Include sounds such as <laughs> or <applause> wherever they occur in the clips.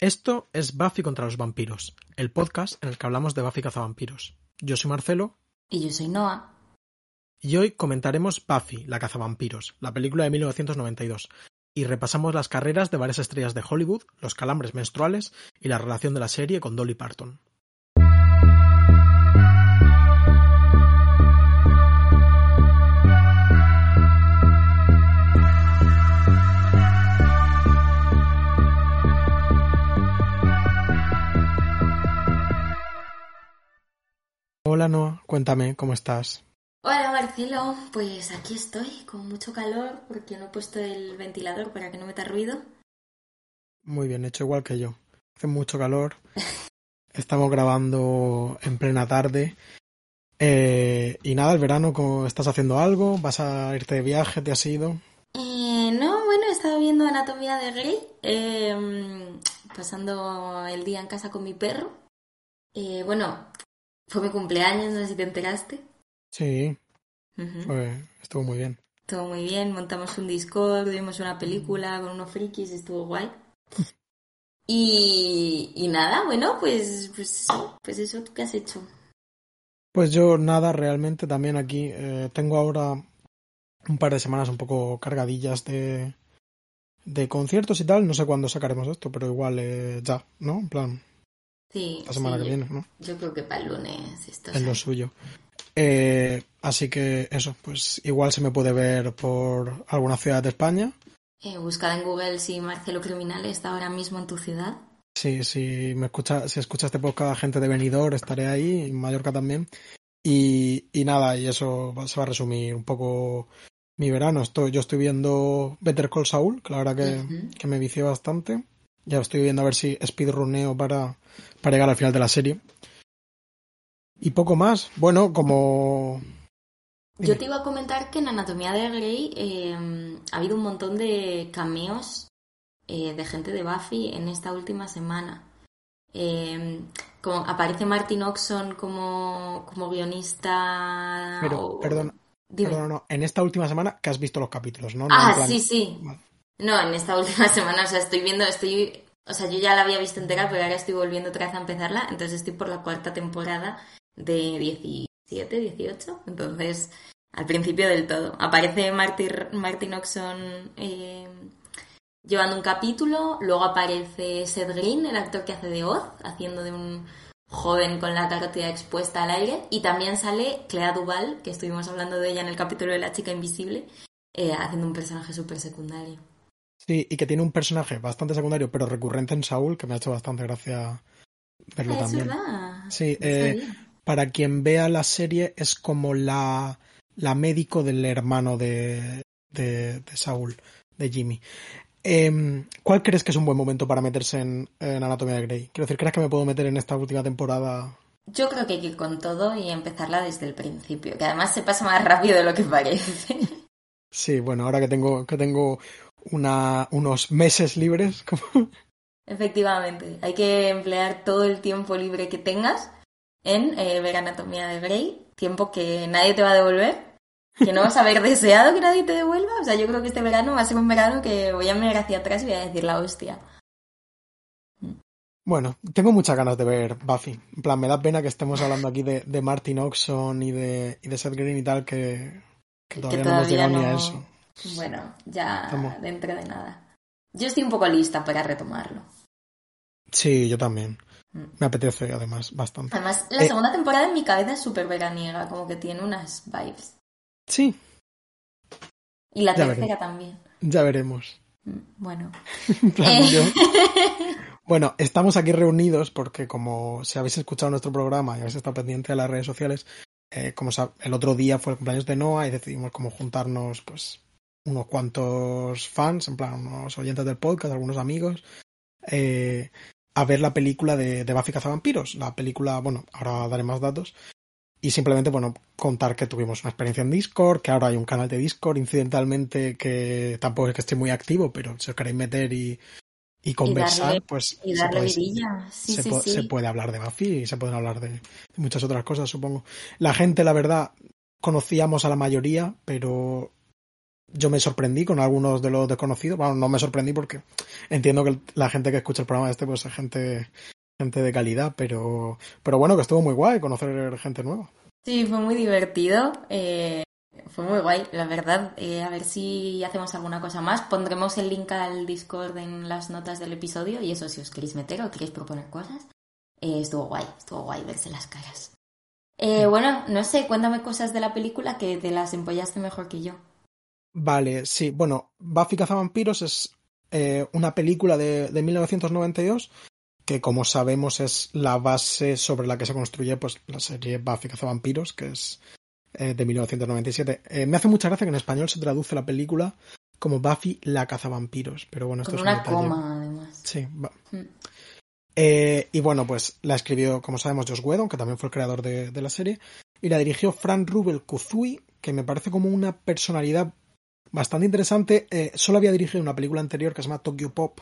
Esto es Buffy contra los vampiros, el podcast en el que hablamos de Buffy cazavampiros. Yo soy Marcelo. Y yo soy Noah. Y hoy comentaremos Buffy, la cazavampiros, la película de 1992, y repasamos las carreras de varias estrellas de Hollywood, los calambres menstruales y la relación de la serie con Dolly Parton. Hola Noah, cuéntame, ¿cómo estás? Hola Marcelo, pues aquí estoy con mucho calor porque no he puesto el ventilador para que no meta ruido. Muy bien, hecho igual que yo. Hace mucho calor. <laughs> Estamos grabando en plena tarde. Eh, y nada, el verano, ¿cómo ¿estás haciendo algo? ¿Vas a irte de viaje? ¿Te has ido? Eh, no, bueno, he estado viendo Anatomía de Grey, eh, pasando el día en casa con mi perro. Eh, bueno, fue mi cumpleaños, no sé si te enteraste. Sí, fue- estuvo muy bien. Estuvo muy bien, montamos un Discord, vimos una película con unos frikis, estuvo guay. <laughs> Y, y nada, bueno, pues, pues eso, pues eso, ¿tú qué has hecho? Pues yo nada, realmente también aquí eh, tengo ahora un par de semanas un poco cargadillas de, de conciertos y tal. No sé cuándo sacaremos esto, pero igual eh, ya, ¿no? En plan, Sí, la semana sí, que viene, ¿no? Yo creo que para el lunes esto Es lo suyo. Eh, así que eso, pues igual se me puede ver por alguna ciudad de España. Eh, buscad en Google si Marcelo Criminal está ahora mismo en tu ciudad. Sí, si me escucha, si escucha este podcast gente de Benidorm, estaré ahí, en Mallorca también. Y, y nada, y eso se va a resumir un poco mi verano. Estoy, yo estoy viendo Better Call Saul, que la verdad que, que me vicié bastante. Ya estoy viendo a ver si speedruneo para, para llegar al final de la serie. Y poco más. Bueno, como... Yo te iba a comentar que en Anatomía de Grey eh, ha habido un montón de cameos eh, de gente de Buffy en esta última semana. Eh, como aparece Martin Oxon como, como guionista. Pero, o- perdón, perdón, no, en esta última semana que has visto los capítulos, ¿no? Ah, plan- sí, sí. Vale. No, en esta <laughs> última semana, o sea, estoy viendo, estoy, o sea, yo ya la había visto entera, pero ahora estoy volviendo otra vez a empezarla, entonces estoy por la cuarta temporada de 17, 18, entonces al principio del todo. Aparece Martin, Martin Oxon eh, llevando un capítulo, luego aparece Seth Green, el actor que hace de Oz, haciendo de un joven con la carótida expuesta al aire, y también sale Clea Duval, que estuvimos hablando de ella en el capítulo de La chica invisible, eh, haciendo un personaje súper secundario. Sí, y que tiene un personaje bastante secundario, pero recurrente en Saúl, que me ha hecho bastante gracia verlo Ah, es también. verdad. Sí, eh, para quien vea la serie es como la, la médico del hermano de, de, de Saúl, de Jimmy. Em, ¿Cuál crees que es un buen momento para meterse en, en Anatomía de Grey? Quiero decir, ¿crees que me puedo meter en esta última temporada? Yo creo que hay que ir con todo y empezarla desde el principio, que además se pasa más rápido de lo que parece. Sí, bueno, ahora que tengo, que tengo una, unos meses libres, <laughs> como... Efectivamente, hay que emplear todo el tiempo libre que tengas en eh, ver Anatomía de Grey, tiempo que nadie te va a devolver, que no vas a haber <laughs> deseado que nadie te devuelva. O sea, yo creo que este verano va a ser un verano que voy a mirar hacia atrás y voy a decir la hostia. Bueno, tengo muchas ganas de ver Buffy. En plan, me da pena que estemos hablando aquí de, de Martin Oxon y de, y de Seth Green y tal, que, que todavía, no hemos llegado ni a eso. Bueno, ya dentro de nada. Yo estoy un poco lista para retomarlo. Sí, yo también. Mm. Me apetece, además, bastante. Además, la Eh. segunda temporada en mi cabeza es súper veraniega, como que tiene unas vibes. Sí, Y la Ya tercera también. ya veremos. Mm, Bueno. <laughs> Eh. yo- <laughs> Bueno, estamos aquí reunidos porque como si habéis escuchado nuestro programa y habéis estado pendiente de las redes sociales, eh, como sab- el otro día fue el cumpleaños de Noah y decidimos como juntarnos pues unos cuantos fans, en plan unos oyentes del podcast, algunos amigos, eh, a ver la película de, de Buffy Cazavampiros. La película, bueno, ahora daré más datos. Y simplemente, bueno, contar que tuvimos una experiencia en Discord, que ahora hay un canal de Discord incidentalmente que tampoco es que esté muy activo, pero si os queréis meter y, y conversar, darle- pues Y se darle puede- vidilla. Sí, se, sí, po- sí. se puede hablar de Buffy y se pueden hablar de muchas otras cosas, supongo. La gente, la verdad, conocíamos a la mayoría, pero yo me sorprendí con algunos de los desconocidos. Bueno, no me sorprendí porque entiendo que la gente que escucha el programa este pues es gente, gente de calidad, pero, pero bueno, que estuvo muy guay conocer gente nueva. Sí, fue muy divertido. Eh, fue muy guay, la verdad. Eh, a ver si hacemos alguna cosa más. Pondremos el link al Discord en las notas del episodio y eso si os queréis meter o queréis proponer cosas. Eh, estuvo guay, estuvo guay verse las caras. Eh, bueno, no sé, cuéntame cosas de la película que te las empollaste mejor que yo. Vale, sí. Bueno, Buffy Cazavampiros es una película de, de 1992 que como sabemos es la base sobre la que se construye pues la serie Buffy Cazavampiros, que es eh, de 1997. Eh, me hace mucha gracia que en español se traduce la película como Buffy la cazavampiros, pero bueno, esto es una coma además. Sí. Mm. Eh, y bueno, pues la escribió, como sabemos, Josh Whedon, que también fue el creador de, la serie, y la dirigió Frank Rubel Kuzui, que me parece como una personalidad bastante interesante. solo había dirigido una película anterior que se llama Tokyo Pop,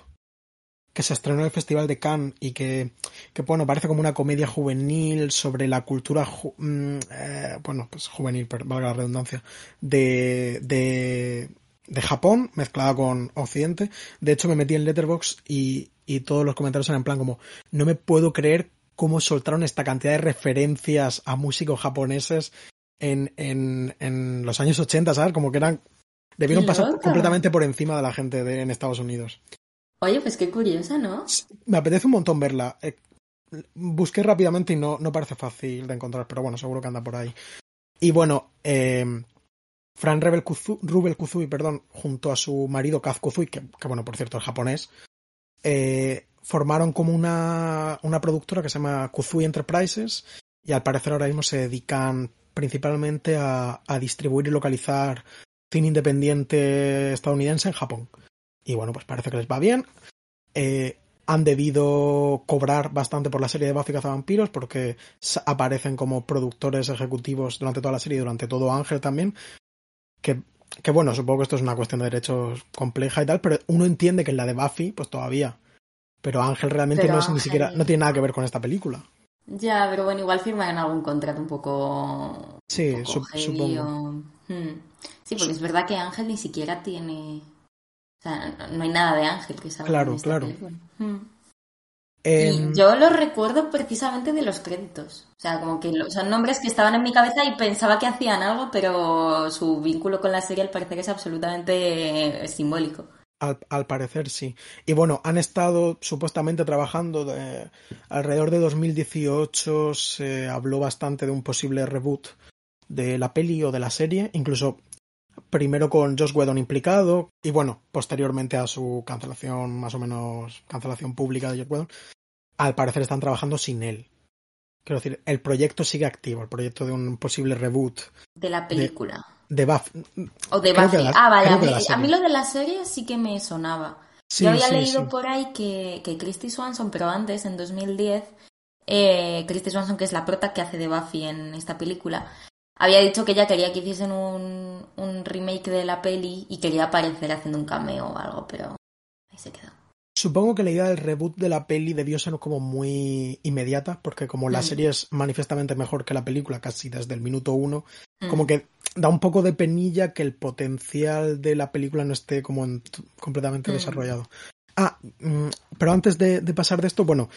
que se estrenó en el Festival de Cannes y que, que bueno, parece como una comedia juvenil sobre la cultura, mm, eh, bueno, pues juvenil, valga la redundancia, de, de, de Japón mezclada con Occidente. De hecho, me metí en Letterboxd y, y todos los comentarios eran en plan como, no me puedo creer cómo soltaron esta cantidad de referencias a músicos japoneses en, en, en los años 80, ¿sabes? Como que eran debieron pasar completamente por encima de la gente de, en Estados Unidos. Oye, pues qué curiosa, ¿no? Me apetece un montón verla. Eh, busqué rápidamente y no, no parece fácil de encontrar, pero bueno, seguro que anda por ahí. Y bueno, eh, Fran Rebel Rubel Kuzui, perdón, junto a su marido Kaz Kuzui, que, bueno, por cierto es japonés, eh, formaron como una, una productora que se llama Kuzui Enterprises y al parecer ahora mismo se dedican principalmente a, a distribuir y localizar cine independiente estadounidense en Japón. Y bueno, pues parece que les va bien. Eh, han debido cobrar bastante por la serie de Buffy Vampiros porque aparecen como productores ejecutivos durante toda la serie y durante todo Ángel también. Que, que bueno, supongo que esto es una cuestión de derechos compleja y tal, pero uno entiende que en la de Buffy, pues todavía. Pero Ángel realmente no es ni siquiera, no tiene nada que ver con esta película. Ya, pero bueno, igual firman algún contrato un poco. Sí, supongo. Hmm. Sí, porque es verdad que Ángel ni siquiera tiene no hay nada de Ángel que salga. Claro, claro. Hmm. Em, yo lo recuerdo precisamente de los créditos. O sea, como que son nombres que estaban en mi cabeza y pensaba que hacían algo, pero su vínculo con la serie al parecer es absolutamente eh, simbólico. Al, parecer sí. Y bueno, han estado supuestamente trabajando de, alrededor de 2018. Se habló bastante de un posible reboot de la peli o de la serie. Incluso primero con Josh Whedon implicado y bueno, posteriormente a su cancelación, más o menos cancelación pública de Josh Whedon, al parecer están trabajando sin él. Quiero decir, el proyecto sigue activo, el proyecto de un posible reboot. De la película. De, Buffy. O de Buffy. ah, vale, a mí, lo de la serie sí que me sonaba. Yo había leído por ahí que, que Christy Swanson, pero antes, en 2010, eh, Christy Swanson, que es la prota que hace de Buffy en esta película, había dicho que ella quería que hiciesen un, un remake de la peli y quería aparecer haciendo un cameo o algo, pero ahí se quedó. Supongo que la idea del reboot de la peli debió ser como muy inmediata, porque como la mm. serie es manifiestamente mejor que la película, casi desde el minuto uno, mm. como que da un poco de penilla que el potencial de la película no esté como completamente mm. desarrollado. Ah, pero antes de, pasar de esto, bueno,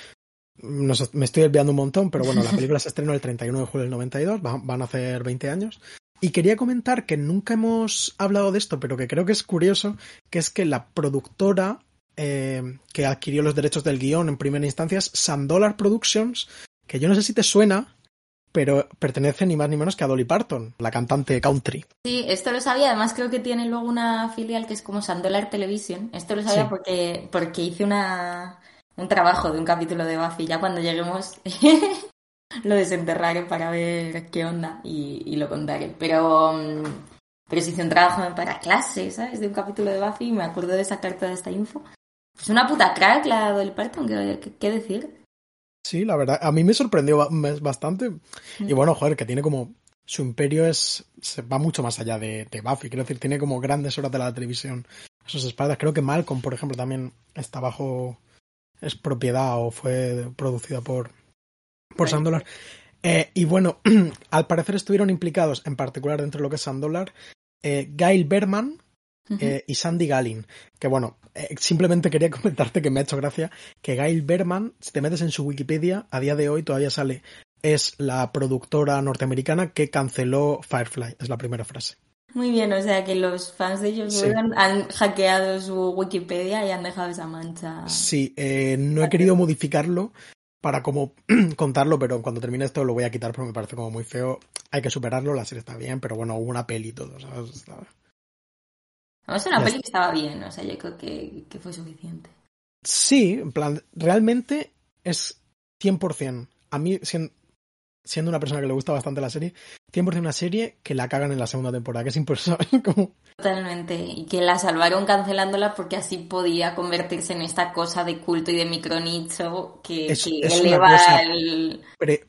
me estoy desviando un montón, pero bueno, la película se estrenó el 31 de julio del 92, van, a hacer 20 años. Y quería comentar que nunca hemos hablado de esto, pero que creo que es curioso, que es que la productora eh, que adquirió los derechos del guion en primera instancia es Sandolar Productions, que yo no sé si te suena, pero pertenece ni más ni menos que a Dolly Parton, la cantante country. Sí, esto lo sabía, además creo que tiene luego una filial que es como Sandolar Television. Esto lo sabía porque, porque hice una, un trabajo de un capítulo de Buffy. Ya cuando lleguemos <laughs> lo desenterraré para ver qué onda y, lo contaré. Pero, mm, pero si hice un trabajo para clase, ¿sabes? De un capítulo de Buffy y me acuerdo de sacar toda esta info. Es una puta crack la del Parton, ¿qué, qué decir? Sí, la verdad, a mí me sorprendió bastante. Y bueno, joder, que tiene como. Su imperio es. Se va mucho más allá de, de Buffy. Quiero decir, tiene como grandes horas de la televisión a sus espaldas. Creo que Malcolm, por ejemplo, también está bajo es propiedad o fue producida por, por Sandolar. Eh, y bueno, <clears throat> al parecer estuvieron implicados, en particular dentro de lo que es Sandolar, eh, Gail Berman, eh, y Sandy Gallin. Que bueno, eh, simplemente quería <laughs> comentarte que me ha hecho gracia que Gail Berman, si te metes en su Wikipedia, a día de hoy todavía sale, es la productora norteamericana que canceló Firefly, es la primera frase. Muy bien, o sea que los fans de ellos han hackeado su Wikipedia y han dejado esa mancha. Sí, eh, no he querido modificarlo para como <clears throat> contarlo, pero cuando termine esto lo voy a quitar porque me parece como muy feo. Hay que superarlo, la serie está bien, pero bueno, hubo una peli y todo, ¿sabes? Es una peli que estaba bien, o sea, yo creo que, que fue suficiente. Sí, en plan, realmente es 100%. A mí, siendo una persona que le gusta bastante la serie, 100% una serie que la cagan en la segunda temporada, que es imposible. <laughs> Totalmente, y que la salvaron cancelándola porque así podía convertirse en esta cosa de culto y de micronicho que, que eleva el...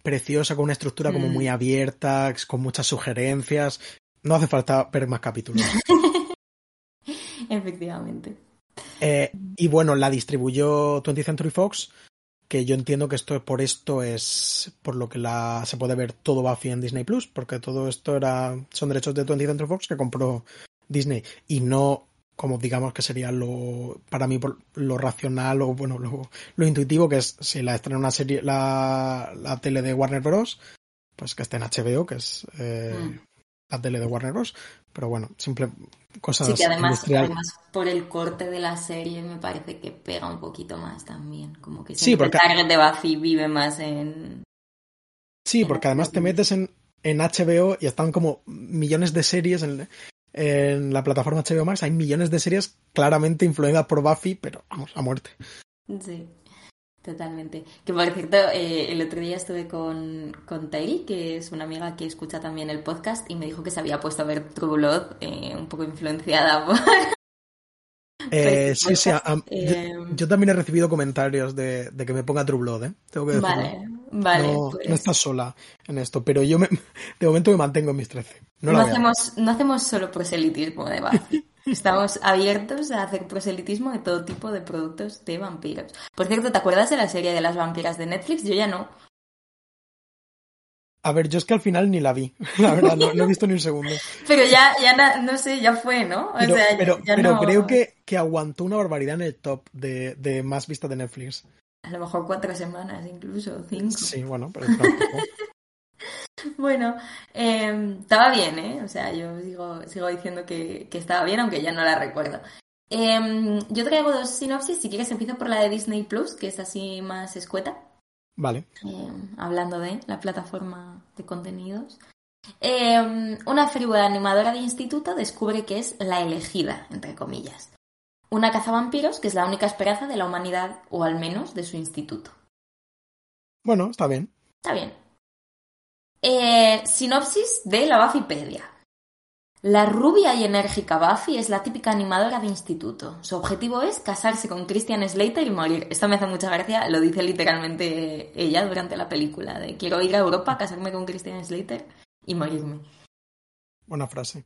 preciosa, con una estructura como mm. muy abierta, con muchas sugerencias. No hace falta ver más capítulos. <laughs> <laughs> Efectivamente. Eh, y bueno, la distribuyó 20th Century Fox que yo entiendo que esto por esto es por lo que la se puede ver todo Buffy en Disney Plus, porque todo esto era son derechos de 20th Century Fox que compró Disney. Y no como digamos que sería lo para mí lo racional o bueno lo, lo intuitivo que es si la estrena una serie la, la tele de Warner Bros pues que esté en HBO que es eh, mm la tele de Warner Bros. Pero bueno, simple cosas. Sí, que además, además, por el corte de la serie me parece que pega un poquito más también. Como que sí, porque... el target de Buffy vive más en. Sí, porque además te metes en, en HBO y están como millones de series en, en la plataforma HBO Max. Hay millones de series claramente influidas por Buffy, pero vamos, a muerte. Sí. Totalmente. Que por cierto, eh, el otro día estuve con, con Tairi, que es una amiga que escucha también el podcast, y me dijo que se había puesto a ver True Blood, eh, un poco influenciada <laughs> por. Eh, sí, sí. yo, también he recibido comentarios de, de, que me ponga True Blood, ¿eh? Tengo que decirlo. Vale, vale. No, pues... no, estás sola en esto, pero yo me, <laughs> de momento me mantengo en mis 13. No, no hacemos, no hacemos solo proselitismo de Buffy. Estamos abiertos a hacer proselitismo de todo tipo de productos de vampiros. Por cierto, ¿te acuerdas de la serie de las vampiras de Netflix? Yo ya no. A ver, yo es que al final ni la vi, <laughs> la verdad, no, he visto ni un segundo. Pero ya, ya no sé, ya fue, ¿no? pero, pero, creo que, que, aguantó una barbaridad en el top de, de más vista de Netflix. A lo mejor cuatro semanas, incluso cinco. Sí, bueno, pero tampoco. <laughs> <laughs> Bueno, eh, estaba bien, ¿eh? O sea, yo sigo, sigo diciendo que, que, estaba bien, aunque ya no la recuerdo. Eh, yo traigo dos sinopsis, si quieres empiezo por la de Disney Plus, que es así más escueta. Vale. Em, hablando de la plataforma de contenidos. Em, una frívola animadora de instituto descubre que es la elegida, entre comillas. Una cazavampiros que es la única esperanza de la humanidad, o al menos de su instituto. Bueno, está bien. Está bien. Eh, sinopsis de la Buffypedia. La rubia y enérgica Buffy es la típica animadora de instituto. Su objetivo es casarse con Christian Slater y morir. Esto me hace mucha gracia, lo dice literalmente ella durante la película, de quiero ir a Europa, casarme con Christian Slater y morirme. Buena frase.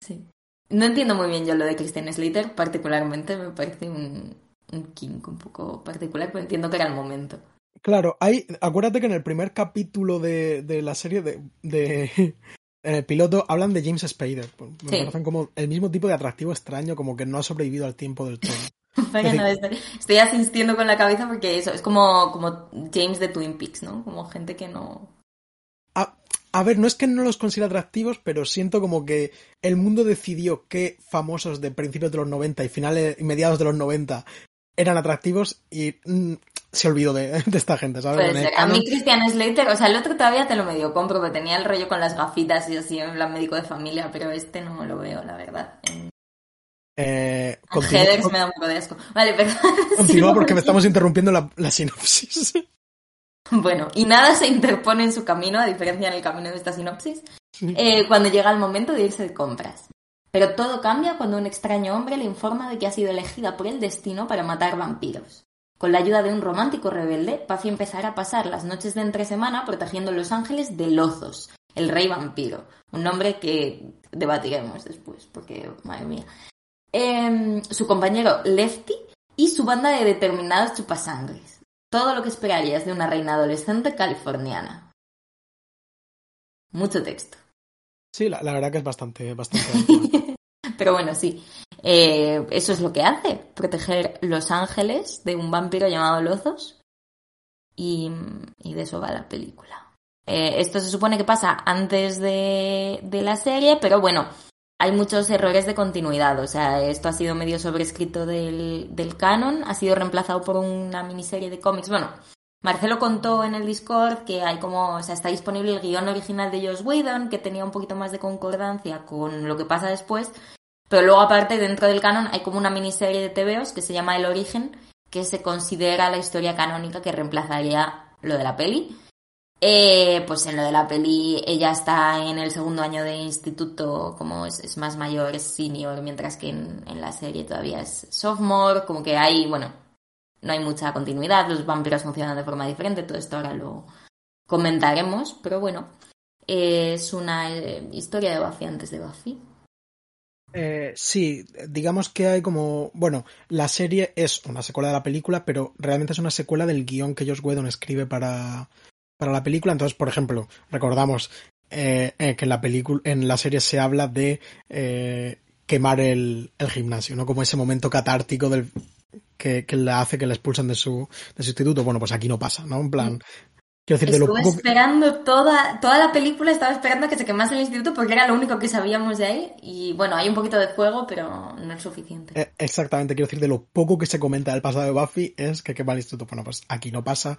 Sí. No entiendo muy bien yo lo de Christian Slater, particularmente me parece un, un kink un poco particular, pero entiendo que era el momento. Claro, hay, acuérdate que en el primer capítulo de, de la serie de, de, <laughs> en el piloto hablan de James Spader. Pues, me sí. parecen como el mismo tipo de atractivo extraño, como que no ha sobrevivido al tiempo del todo. <laughs> no, estoy, estoy, asistiendo con la cabeza porque eso es como, como James de Twin Peaks, ¿no? Como gente que no. A, a ver, no es que no los considere atractivos, pero siento como que el mundo decidió que famosos de principios de los 90 y finales y mediados de los 90 eran atractivos y mm, se olvidó de, <laughs> de, esta gente, ¿sabes? Puede ser. A mí Christian Slater, o sea, el otro todavía te lo medio compro, porque tenía el rollo con las gafitas y así, en plan médico de familia, pero este no lo veo, la verdad. Eh, Headers me da un poco de asco. Vale, perdón. <laughs> Continúa porque me estamos interrumpiendo la, la, sinopsis. <laughs> Bueno, y nada se interpone en su camino, a diferencia en el camino de esta sinopsis, eh, cuando llega el momento de irse de compras. Pero todo cambia cuando un extraño hombre le informa de que ha sido elegida por el destino para matar vampiros. Con la ayuda de un romántico rebelde, Buffy empezará a pasar las noches de entre semana protegiendo Los Ángeles de Lozos, el rey vampiro. Un nombre que debatiremos después, porque, madre mía. Eh, su compañero Lefty y su banda de determinados chupasangres. Todo lo que esperarías de una reina adolescente californiana. Mucho texto. Sí, la, la verdad que es bastante, bastante. <laughs> Pero bueno, sí. Eh, eso es lo que hace, proteger los ángeles de un vampiro llamado Lozos. Y, de eso va la película. Eh, esto se supone que pasa antes de, de la serie, pero bueno, hay muchos errores de continuidad. O sea, esto ha sido medio sobrescrito del, del canon, ha sido reemplazado por una miniserie de cómics. Bueno, Marcelo contó en el Discord que hay como, o sea, está disponible el guion original de Joss Whedon, que tenía un poquito más de concordancia con lo que pasa después, pero luego aparte dentro del canon hay como una miniserie de TVOs que se llama El Origen, que se considera la historia canónica que reemplazaría lo de la peli. Eh, pues en lo de la peli ella está en el segundo año de instituto, como es, más mayor, es senior, mientras que en, la serie todavía es sophomore, como que hay, bueno, no hay mucha continuidad, los vampiros funcionan de forma diferente, todo esto ahora lo comentaremos, pero bueno, es una eh, historia de Buffy antes de Buffy. Eh, sí, digamos que hay como. Bueno, la serie es una secuela de la película, pero realmente es una secuela del guion que Josh Whedon escribe para, para la película. Entonces, por ejemplo, recordamos eh, eh, que en la película, en la serie se habla de eh, quemar el, el, gimnasio, ¿no? Como ese momento catártico del que, que le hace que le expulsan de su, de su instituto. Bueno, pues aquí no pasa, ¿no? En plan. Quiero decir, de lo poco esperando toda, toda la película, estaba esperando que se quemase el instituto porque era lo único que sabíamos de ahí. Y bueno, hay un poquito de fuego, pero no es suficiente. Eh, exactamente, quiero decir, de lo poco que se comenta del pasado de Buffy es que quema el instituto. Bueno, pues aquí no pasa.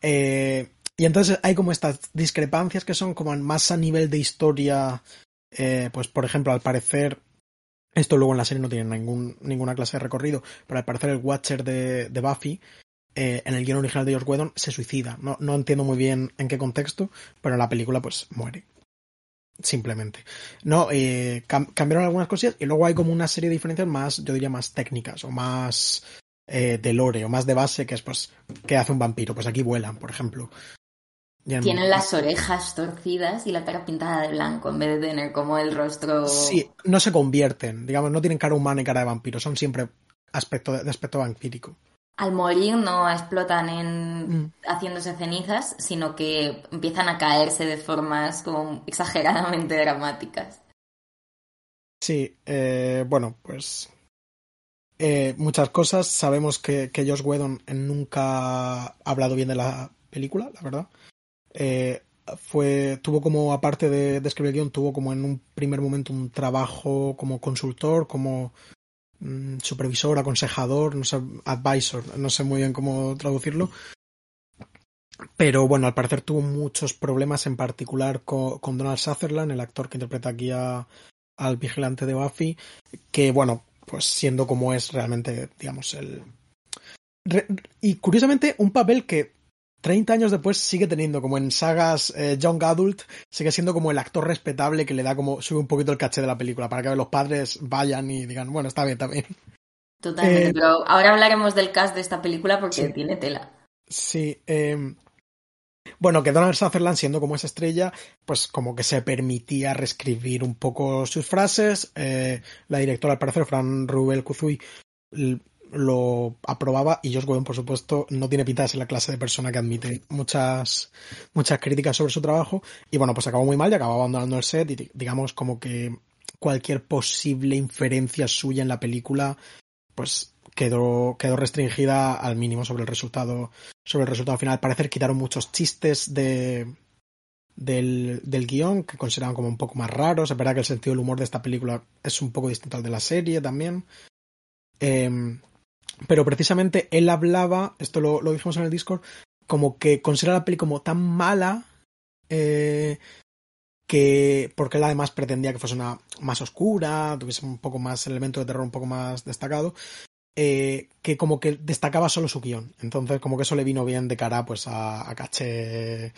Eh, y entonces hay como estas discrepancias que son como más a nivel de historia. Eh, pues por ejemplo, al parecer, esto luego en la serie no tiene ningún, ninguna clase de recorrido, pero al parecer el Watcher de, de Buffy eh, en el guion original de George Whedon se suicida. No, no entiendo muy bien en qué contexto, pero en la película pues muere. Simplemente. No, eh, cam cambiaron algunas cosillas y luego hay como una serie de diferencias más, yo diría, más técnicas o más eh, de lore o más de base, que es pues, ¿qué hace un vampiro? Pues aquí vuelan, por ejemplo. Tienen las orejas torcidas y la cara pintada de blanco en vez de tener como el rostro. Sí, no se convierten, digamos, no tienen cara humana y cara de vampiro, son siempre aspecto de, de aspecto vampírico al morir no explotan en mm. haciéndose cenizas, sino que empiezan a caerse de formas como exageradamente <laughs> dramáticas. Sí, eh, bueno, pues eh, muchas cosas. Sabemos que, que Josh Whedon nunca ha hablado bien de la película, la verdad. Eh, fue, tuvo como, aparte de, de escribir el guion, tuvo como en un primer momento un trabajo como consultor, como Mm, supervisor, aconsejador, no sé, advisor, no sé muy bien cómo traducirlo. Pero bueno, al parecer tuvo muchos problemas, en particular con, con Donald Sutherland, el actor que interpreta aquí a, al vigilante de Buffy, que bueno, pues siendo como es realmente, digamos, el... Y curiosamente, un papel que 30 años después sigue teniendo, como en sagas eh, Young Adult, sigue siendo como el actor respetable que le da como, sube un poquito el caché de la película, para que los padres vayan y digan, bueno, está bien, bien. Totalmente, eh, pero ahora hablaremos del cast de esta película porque sí, tiene tela. Sí, eh, bueno, que Donald Sutherland, siendo como esa estrella, pues como que se permitía reescribir un poco sus frases. Eh, la directora, al parecer, Fran Rubel Kuzuy, lo aprobaba y Josh Whedon, por supuesto, no tiene pinta de ser la clase de persona que admite muchas, muchas críticas sobre su trabajo. Y bueno, pues acabó muy mal y acabó abandonando el set y digamos como que cualquier posible inferencia suya en la película, pues quedó, quedó restringida al mínimo sobre el resultado, sobre el resultado final. Al parecer quitaron muchos chistes de, del, del guion que consideraban como un poco más raros. Es verdad que el sentido del humor de esta película es un poco distinto al de la serie también. Eh, pero precisamente él hablaba, esto lo, lo dijimos en el Discord, como que considera la peli como tan mala eh, que porque él además pretendía que fuese una más oscura, tuviese un poco más elemento de terror un poco más destacado, eh, que como que destacaba solo su guion. Entonces como que eso le vino bien de cara pues a, a caché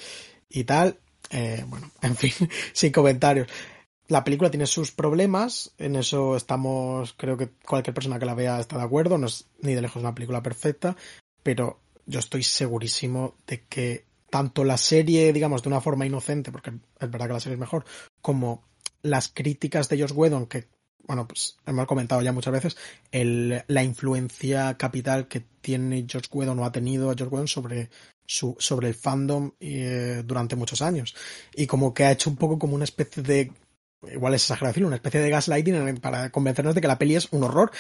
y tal. Eh, bueno, en fin, <laughs> sin comentarios. La película tiene sus problemas, en eso estamos, creo que cualquier persona que la vea está de acuerdo, no es ni de lejos una película perfecta, pero yo estoy segurísimo de que tanto la serie, digamos, de una forma inocente, porque es verdad que la serie es mejor, como las críticas de Josh Whedon, que, bueno, pues hemos comentado ya muchas veces, el, la influencia capital que tiene Josh Whedon o ha tenido Josh Whedon sobre, su, sobre el fandom eh, durante muchos años. Y como que ha hecho un poco como una especie de igual es exageración, una especie de gaslighting para convencernos de que la peli es un horror.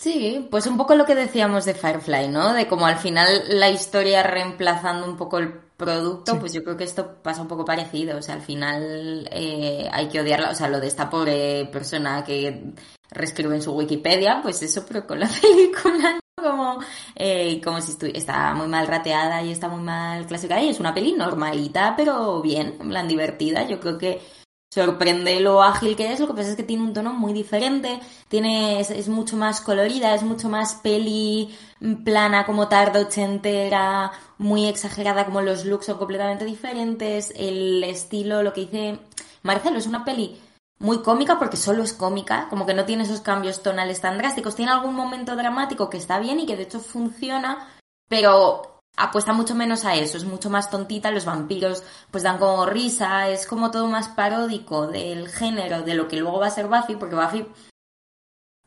Sí, pues un poco lo que decíamos de Firefly, ¿no? De como al final la historia reemplazando un poco el producto, pues yo creo que esto pasa un poco parecido. O sea, al final eh, hay que odiarla. O sea, lo de esta pobre persona que reescribe en su Wikipedia, pues eso, pero con la <laughs> película, como, eh, como si está muy mal rateada y está muy mal clasificada. Y es una peli normalita, pero bien, en plan divertida. Yo creo que sorprende lo ágil que es, lo que pasa es que tiene un tono muy diferente, tiene, es, mucho más colorida, es mucho más peli plana como tarde ochentera, muy exagerada como los looks son completamente diferentes, el estilo, lo que dice Marcelo, es una peli muy cómica porque solo es cómica, como que no tiene esos cambios tonales tan drásticos, tiene algún momento dramático que está bien y que de hecho funciona, pero apuesta mucho menos a eso, es mucho más tontita, los vampiros pues dan como risa, es como todo más paródico del género de lo que luego va a ser Buffy, porque Buffy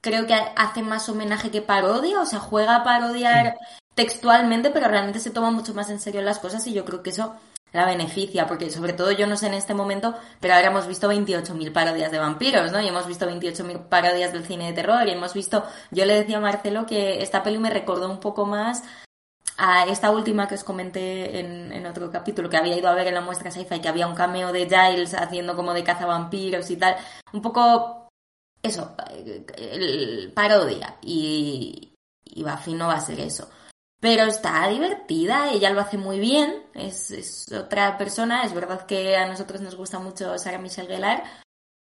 creo que hace más homenaje que parodia, o sea, juega a parodiar textualmente, pero realmente se toma mucho más en serio las cosas y yo creo que eso la beneficia, porque sobre todo yo no sé en este momento, pero ahora hemos visto 28.000 parodias de vampiros, ¿no? Y hemos visto 28.000 parodias del cine de terror y hemos visto, yo le decía a Marcelo que esta peli me recordó un poco más a esta última que os comenté en, otro capítulo, que había ido a ver en la muestra sci y que había un cameo de Giles haciendo como de cazavampiros y tal, un poco eso, el, parodia, y, y Buffy no va a ser eso. Pero está divertida, ella lo hace muy bien, es, es otra persona, es verdad que a nosotros nos gusta mucho Sarah Michelle Gellar,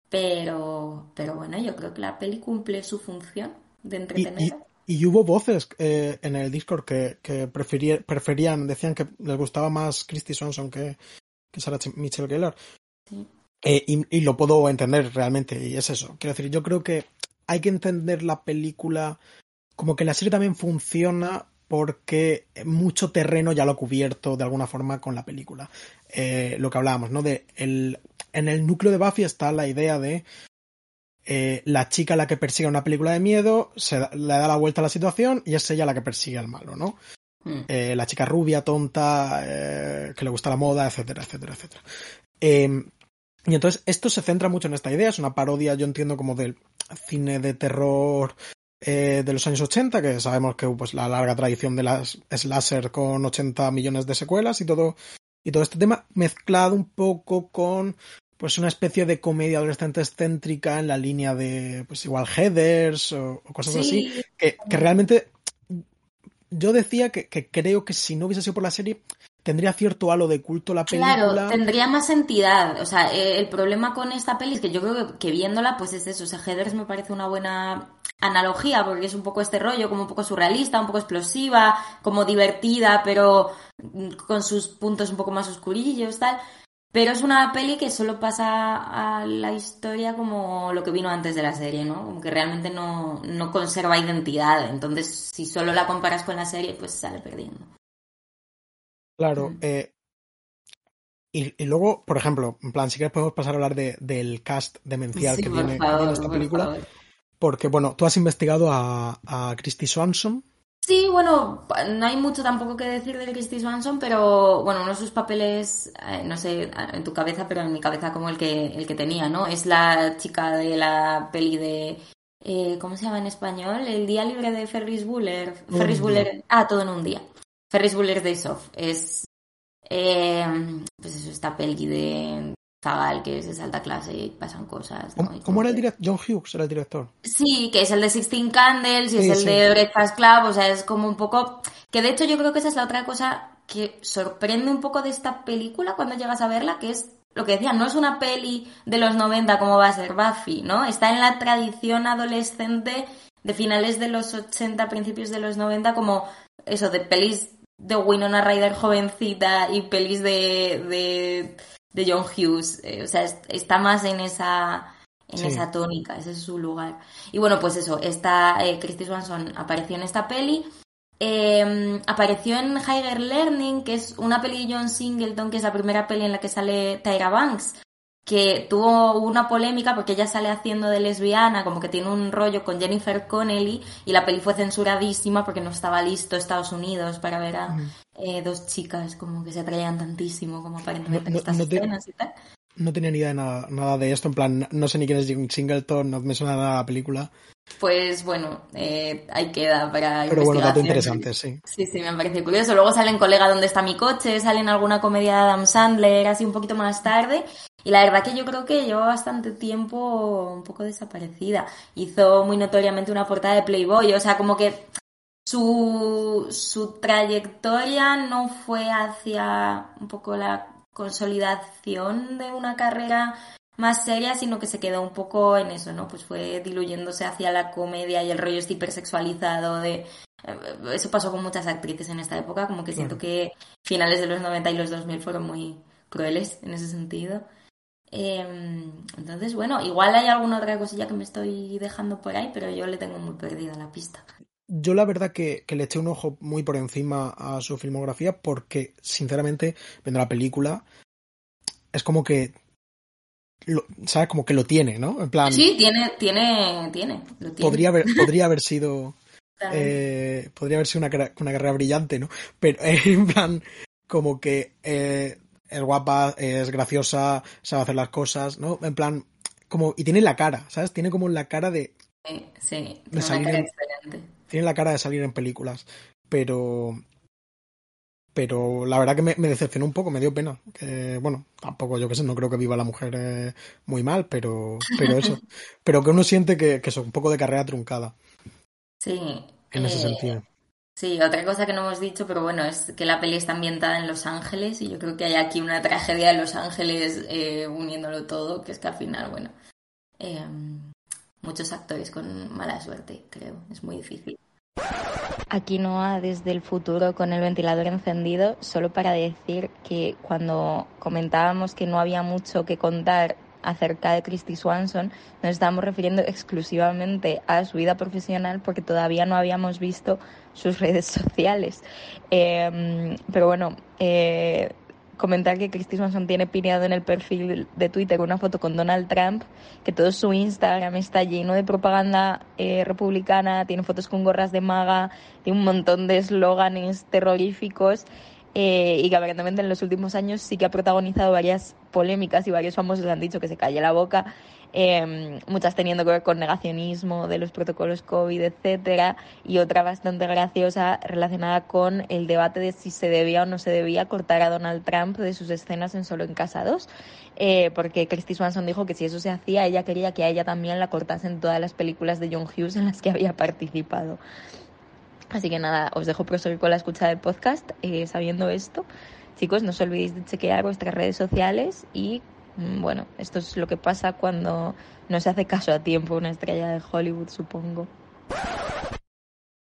pero, pero bueno, yo creo que la peli cumple su función de entretener. Y hubo voces eh, en el Discord que, que preferían, decían que les gustaba más Christy Swanson que, que Sarah Michelle Gellar. Eh, y, lo puedo entender realmente, y es eso. Quiero decir, yo creo que hay que entender la película como que la serie también funciona porque mucho terreno ya lo ha cubierto de alguna forma con la película. Eh, lo que hablábamos, ¿no? De el, en el núcleo de Buffy está la idea de eh, la chica la que persigue una película de miedo se le da la vuelta a la situación y es ella la que persigue al malo, ¿no? Hmm. Eh, la chica rubia, tonta, eh, que le gusta la moda, etcétera, etcétera, etcétera. Em, y entonces esto se centra mucho en esta idea, es una parodia, yo entiendo, como del cine de terror de los años 80, que sabemos que pues la larga tradición de las slasher con 80 millones de secuelas y todo, y todo este tema mezclado un poco con pues una especie de comedia adolescente excéntrica en la línea de, pues igual Headers o, cosas así, que, que, realmente yo decía que, que, creo que si no hubiese sido por la serie tendría cierto halo de culto la película. Claro, tendría más entidad. O sea, eh, el problema con esta peli es que yo creo que, viéndola, pues es eso. O sea, Headers me parece una buena analogía porque es un poco este rollo, como un poco surrealista, un poco explosiva, como divertida, pero con sus puntos un poco más oscurillos, tal. Pero es una peli que solo pasa a la historia como lo que vino antes de la serie, ¿no? Como que realmente no, no conserva identidad. Entonces, si solo la comparas con la serie, pues sale perdiendo. Claro. Mm. Eh, y, luego, por ejemplo, en plan, si quieres podemos pasar a hablar de, del cast demencial que, tiene, esta película. Porque, bueno, tú has investigado a, a Christy Swanson, Sí, bueno, no hay mucho tampoco que decir de Christy Swanson, pero bueno, uno de sus papeles, eh, no sé, en tu cabeza, pero en mi cabeza como el que, el que tenía, ¿no? Es la chica de la peli de, eh, ¿cómo se llama en español? El día libre de Ferris Bueller. Ferris Bueller, ah, todo en un día. Ferris Bueller Days Off. Es, eh, pues eso, esta peli de Zagal, que es de alta clase y pasan cosas. ¿Cómo, era el director? John Hughes era el director. Sí, que es el de Sixteen Candles y es el de Breakfast Club, o sea, es como un poco... Que de hecho yo creo que esa es la otra cosa que sorprende un poco de esta película cuando llegas a verla, que es lo que decía, no es una peli de los 90 como va a ser Buffy, ¿no? Está en la tradición adolescente de finales de los 80, principios de los 90, como eso, de pelis de Winona Ryder jovencita y pelis de de John Hughes. Eh, o sea, está más en esa en esa tónica, ese es su lugar. Y bueno, pues eso, esta eh, Christy Swanson apareció en esta peli. Em, apareció en Higher Learning, que es una peli de John Singleton, que es la primera peli en la que sale Tyra Banks que tuvo una polémica porque ella sale haciendo de lesbiana, como que tiene un rollo con Jennifer Connelly y la peli fue censuradísima porque no estaba listo Estados Unidos para ver a eh, dos chicas como que se atraían tantísimo como aparentemente en estas escenas y tal. no tenía ni idea de nada, nada de esto. En plan, no sé ni quién es Jim Singleton, no me suena nada la película. Pues bueno, eh, ahí queda para Pero bueno, dato interesante, sí. Sí, sí, me parece curioso. Luego sale en Colega ¿Dónde está mi coche? Sale en alguna comedia de Adam Sandler, así un poquito más tarde. Y la verdad que yo creo que lleva bastante tiempo un poco desaparecida. Hizo muy notoriamente una portada de Playboy, o sea, como que su, su trayectoria no fue hacia un poco la consolidación de una carrera más seria, sino que se quedó un poco en eso, ¿no? Pues fue diluyéndose hacia la comedia y el rollo este hipersexualizado de... eh, Eso pasó con muchas actrices en esta época, como que siento que finales de los 90 y los 2000 fueron muy crueles en ese sentido. Eh, entonces, bueno, igual hay alguna otra cosilla que me estoy dejando por ahí, pero yo le tengo muy perdida la pista. Yo la verdad que, que le eché un ojo muy por encima a su filmografía porque, sinceramente, viendo la película, es como que, lo, ¿sabes? Como que lo tiene, ¿no? En plan, Sí, tiene, tiene, tiene, lo tiene. podría haber, podría haber sido, <laughs> eh, podría haber sido una, carrera- una carrera brillante, ¿no? Pero eh, <laughs> en plan, como que eh, es guapa, es graciosa, sabe hacer las cosas, ¿no? En plan, como, y tiene la cara, ¿sabes? Tiene como la cara de, Sí, sí, de tiene una salir cara en- excelente. tiene la cara de salir en películas, pero pero la verdad que me, me decepcionó un poco, me dio pena. Que, bueno, tampoco, yo qué sé, no creo que viva la mujer eh, muy mal, pero, pero eso. <laughs> pero que uno siente que, que es un poco de carrera truncada Sí. en ese eh, sentido. Sí, otra cosa que no hemos dicho, pero bueno, es que la peli está ambientada en Los Ángeles y yo creo que hay aquí una tragedia de Los Ángeles eh, uniéndolo todo, que es que al final, bueno, eh, muchos actores con mala suerte, creo, es muy difícil. Aquí Noah desde el futuro con el ventilador encendido, solo para decir que cuando comentábamos que no había mucho que contar acerca de Christy Swanson, nos estábamos refiriendo exclusivamente a su vida profesional porque todavía no habíamos visto sus <laughs> redes sociales. Eh, pero bueno, eh, comentar que Christy Swanson tiene pineado en el perfil de Twitter una foto con Donald Trump, que todo su Instagram está lleno de propaganda eh, republicana, tiene fotos con gorras de maga, tiene un montón de eslóganes terroríficos eh, y que aparentemente en los últimos años sí que ha protagonizado varias polémicas y varios famosos han dicho que se calle la boca, eh, muchas teniendo que ver con negacionismo de los protocolos COVID, etcétera, y otra bastante graciosa relacionada con el debate de si se debía o no se debía cortar a Donald Trump de sus escenas en Solo en Casa 2, eh, porque Christy Swanson dijo que si eso se hacía, ella quería que a ella también la cortasen todas las películas de John Hughes en las que había participado. Así que nada, os dejo proseguir con la escucha del podcast eh, sabiendo esto. Chicos, no os olvidéis de chequear vuestras redes sociales y mm, bueno, esto es lo que pasa cuando no se hace caso a tiempo a una estrella de Hollywood, supongo.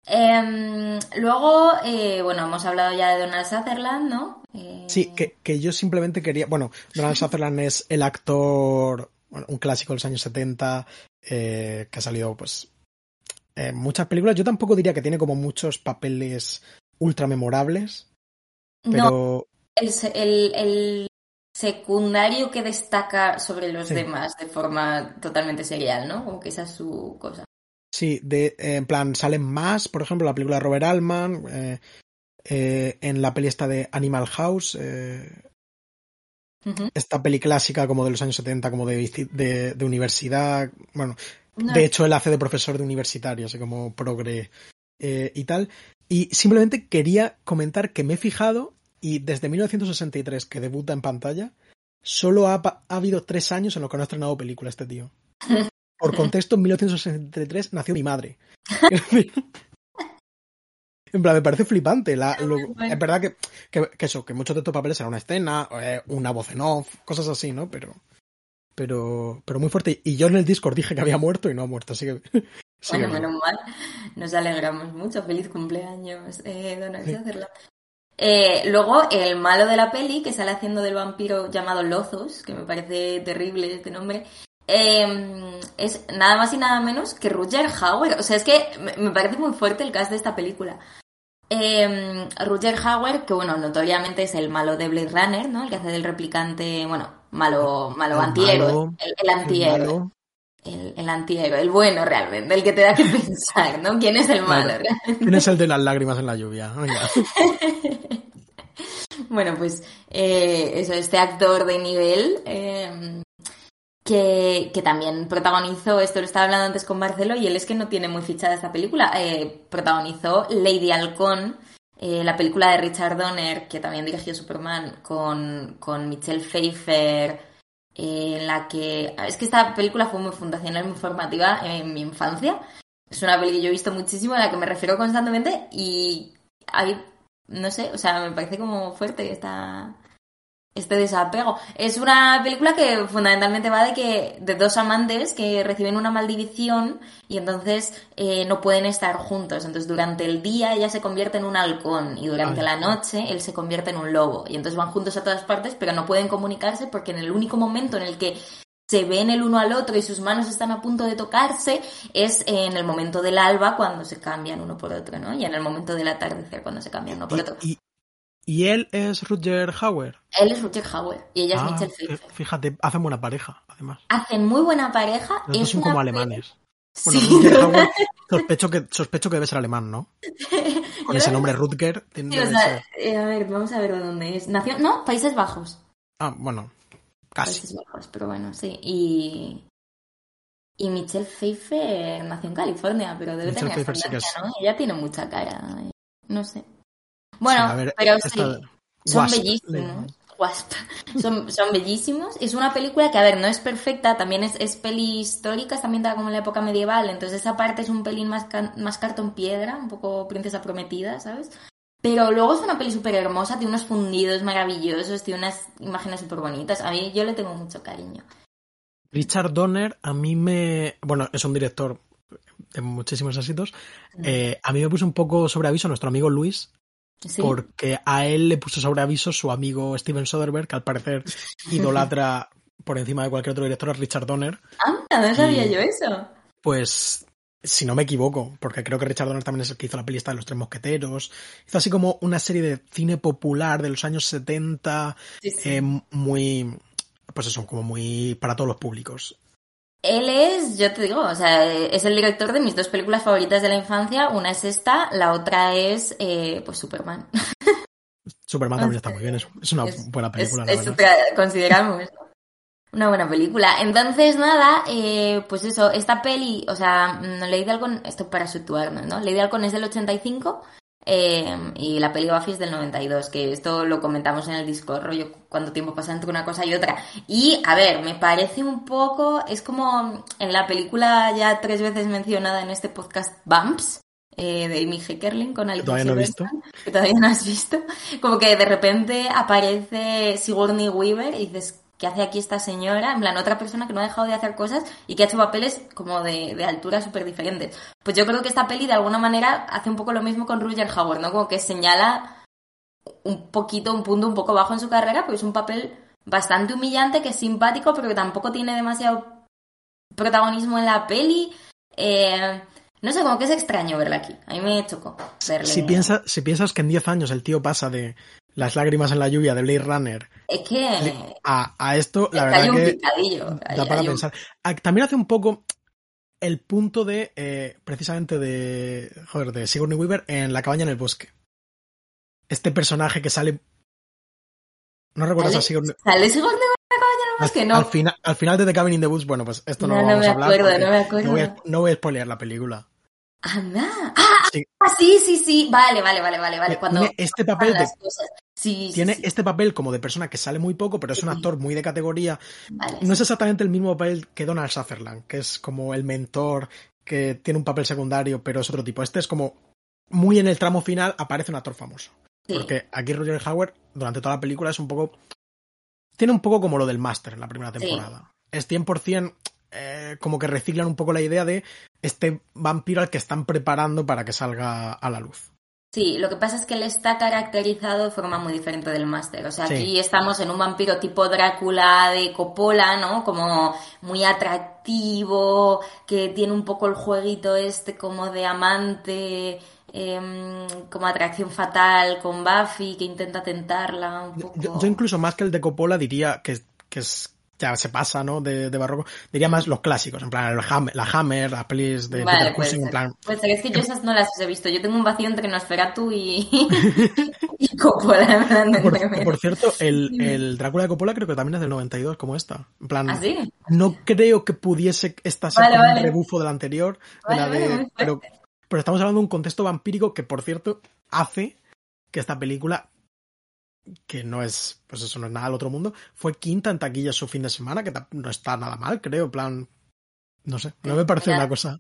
Em, luego, eh, bueno, hemos hablado ya de Donald Sutherland, ¿no? Eh, Sí, que, que yo simplemente quería. Bueno, Donald Sutherland es el actor, bueno, un clásico de los años 70, eh, que ha salido, pues, en muchas películas. Yo tampoco diría que tiene como muchos papeles ultra memorables, No, pero el, se- el- el secundario que destaca sobre los Sí. demás de forma totalmente serial, ¿no? Como que esa es su cosa. sí, de, eh, en plan, salen más, por ejemplo, la película de Robert Altman, eh, eh, en la peli esta de Animal House, eh, Esta peli clásica como de los años 70, como de, de, de universidad, bueno, No, De hecho, él hace de profesor de universitario, así como progre eh, y tal. Y simplemente quería comentar que me he fijado y desde 1963, que debuta en pantalla, solo ha, ha habido tres años en los que no ha estrenado película este tío. <laughs> Por contexto, en 1963 nació mi madre. <laughs> En plan, me parece flipante. La, lo- Bueno. es verdad que, que, que eso, que muchos de estos papeles eran una escena, una voz en off, cosas así, ¿no? Pero, pero, pero muy fuerte. Y yo en el Discord dije que había muerto y no ha muerto, así que. <laughs> sí Bueno, menos mal. Nos alegramos mucho. Feliz cumpleaños, eh, Donald Sí. Eh, luego, el malo de la peli, que sale haciendo del vampiro llamado Lozos, que me parece terrible este nombre, eh, es nada más y nada menos que Roger Hauer. O sea, es que me parece muy fuerte el cast de esta película. Eh, Roger Hauer, que bueno, notoriamente es el malo de Blade Runner, ¿no? El que hace del replicante, bueno, malo, malo El antihéroe. malo, el, el antihéroe. El antihéroe, el bueno realmente, el que te da que <laughs> pensar, ¿no? ¿Quién es el malo? Claro. ¿Quién es el de las lágrimas en la lluvia? <laughs> Bueno, pues eh, eso, este actor de nivel eh, que, también protagonizó, esto lo estaba hablando antes con Marcelo, y él es que no tiene muy fichada esta película, eh, protagonizó Lady Halcón, eh, la película de Richard Donner, que también dirigió Superman, con, con Michelle Pfeiffer, eh, en la que... Es que esta película fue muy fundacional, muy formativa en mi infancia. Es una película que yo he visto muchísimo, a la que me refiero constantemente, y hay, no sé, o sea, me parece como fuerte esta, este desapego. Es una película que fundamentalmente va de que de dos amantes que reciben una maldición y entonces eh, no pueden estar juntos. Entonces durante el día ella se convierte en un halcón y durante Ay. la noche él se convierte en un lobo. Y entonces van juntos a todas partes pero no pueden comunicarse porque en el único momento en el que se ven el uno al otro y sus manos están a punto de tocarse es en el momento del alba cuando se cambian uno por otro, ¿no? Y en el momento del atardecer cuando se cambian uno por otro. Y, y, él es Rutger Hauer. Él es Roger Hauer y ella es Ah, Michelle fí- Pfeiffer. Fíjate, hacen buena pareja, además. Hacen muy buena pareja. Los es son una como alemanes. Bueno, Sí. <laughs> Rutger Hauer, sospecho que, sospecho que debe ser alemán, ¿no? <laughs> Con ese nombre Rutger. tiene- Sí, o sea, eh, a ver, vamos a ver de dónde es. Nació, no, Países Bajos. Ah, bueno, casi. Países Bajos, pero bueno, sí. Y. Y Michelle Pfeiffer nació en California, pero debe Michelle tener sí ascendencia, es- ¿no? Ella tiene mucha cara. eh, No sé. Bueno, Sí, a ver, pero esta- sí. Son Wasp, bellísimos. Wasp. Son, son bellísimos. Es una película que, a ver, no es perfecta, también es, es peli histórica, está ambientada como en la época medieval, entonces esa parte es un pelín más, can- más cartón piedra, un poco princesa prometida, ¿sabes? Pero luego es una peli súper hermosa, tiene unos fundidos maravillosos, tiene unas imágenes súper bonitas. A mí yo le tengo mucho cariño. Richard Donner, a mí me. Bueno, es un director de muchísimos éxitos. Eh, a mí me puso un poco sobre aviso nuestro amigo Luis, Sí. porque a él le puso sobre aviso su amigo Steven Soderbergh, que al parecer <laughs> idolatra por encima de cualquier otro director a Richard Donner. Anda, no sabía Y- yo eso. Pues, si no me equivoco, porque creo que Richard Donner también es el que hizo la peli esta de los tres mosqueteros. Hizo así como una serie de cine popular de los años 70, Sí, sí. eh, muy. Pues eso, como muy para todos los públicos. Él es, yo te digo, o sea, es el director de mis dos películas favoritas de la infancia. Una es esta, la otra es, eh, pues, Superman. <laughs> Superman también está muy bien, es, es una Es- buena película, es, la es verdad. consideramos una buena película. Entonces, nada, eh, pues eso, esta peli, o sea, mm, Lady Halcón, esto para situarnos, ¿no? Lady Halcón es del 85 eh, y la peli Buffy es del 92, que esto lo comentamos en el Discord, rollo, cuánto tiempo pasa entre una cosa y otra. Y, a ver, me parece un poco, es como en la película ya tres veces mencionada en este podcast, Bumps, eh, de Amy Heckerling con Alicia todavía no he visto. Silverstone, que todavía no has visto, como que de repente aparece Sigourney Weaver y dices, ¿qué hace aquí esta señora? En plan, otra persona que no ha dejado de hacer cosas y que ha hecho papeles como de, de altura súper diferentes. Pues yo creo que esta peli de alguna manera hace un poco lo mismo con Roger Howard, ¿no? Como que señala un poquito, un punto un poco bajo en su carrera, porque es un papel bastante humillante, que es simpático, pero que tampoco tiene demasiado protagonismo en la peli. Eh, no sé, como que es extraño verla aquí. A mí me chocó verle. Si, piensa, si piensas que en 10 años el tío pasa de las lágrimas en la lluvia de Blade Runner Es que a, a esto, la hay verdad un que picadillo. hay- da para hay pensar. También hace un poco el punto de, eh, precisamente de, joder, de Sigourney Weaver en La cabaña en el bosque. Este personaje que sale... ¿No recuerdas a. Sigourney? ¿Sale Sigourney Weaver en la cabaña en el Al, bosque? No. al final, al final de The Cabin in the Woods, bueno, pues esto no, No, lo no vamos me a hablar. acuerdo, no me acuerdo. No voy, a, no voy a spoilear la película. Ah, Sí. ah, sí, sí, sí. Vale, vale, vale, vale, vale. Tiene Cuando este papel de. Sí, tiene sí. este papel como de persona que sale muy poco, pero es un actor muy de categoría. Vale, No es exactamente el mismo papel que Donald Sutherland, que es como el mentor, que tiene un papel secundario, pero es otro tipo. Este es como muy en el tramo final aparece un actor famoso. Porque aquí Roger Howard, durante toda la película, es un poco. Tiene un poco como lo del máster en la primera temporada. Es 100% eh, como que reciclan un poco la idea de este vampiro al que están preparando para que salga a la luz. Sí, lo que pasa es que él está caracterizado de forma muy diferente del máster. O sea, Sí. aquí estamos en un vampiro tipo Drácula de Coppola, ¿no? Como muy atractivo, que tiene un poco el jueguito este como de amante, em, como atracción fatal con Buffy, que intenta tentarla un Yo, poco. yo incluso más que el de Coppola diría que, que es ya se pasa, ¿no? De, de barroco. Diría más los clásicos, en plan el Hammer, la Hammer, las pelis de Vale, Peter puede Cushing, en ser. plan... Puede ser, es que yo esas no las he visto. Yo tengo un vacío entre Nosferatu y, <laughs> y Coppola, en Por, cierto, el, Drácula de Coppola creo que también es del 92, como esta. En plan, ¿Ah, sí? no creo que pudiese esta ser Vale, un vale. rebufo de la anterior, de la de- pero, pero estamos hablando de un contexto vampírico que, por cierto, hace que esta película, que no es, pues eso no es nada del otro mundo, fue quinta en taquilla su fin de semana, que no está nada mal, creo, en plan, no sé, no me parece una cosa.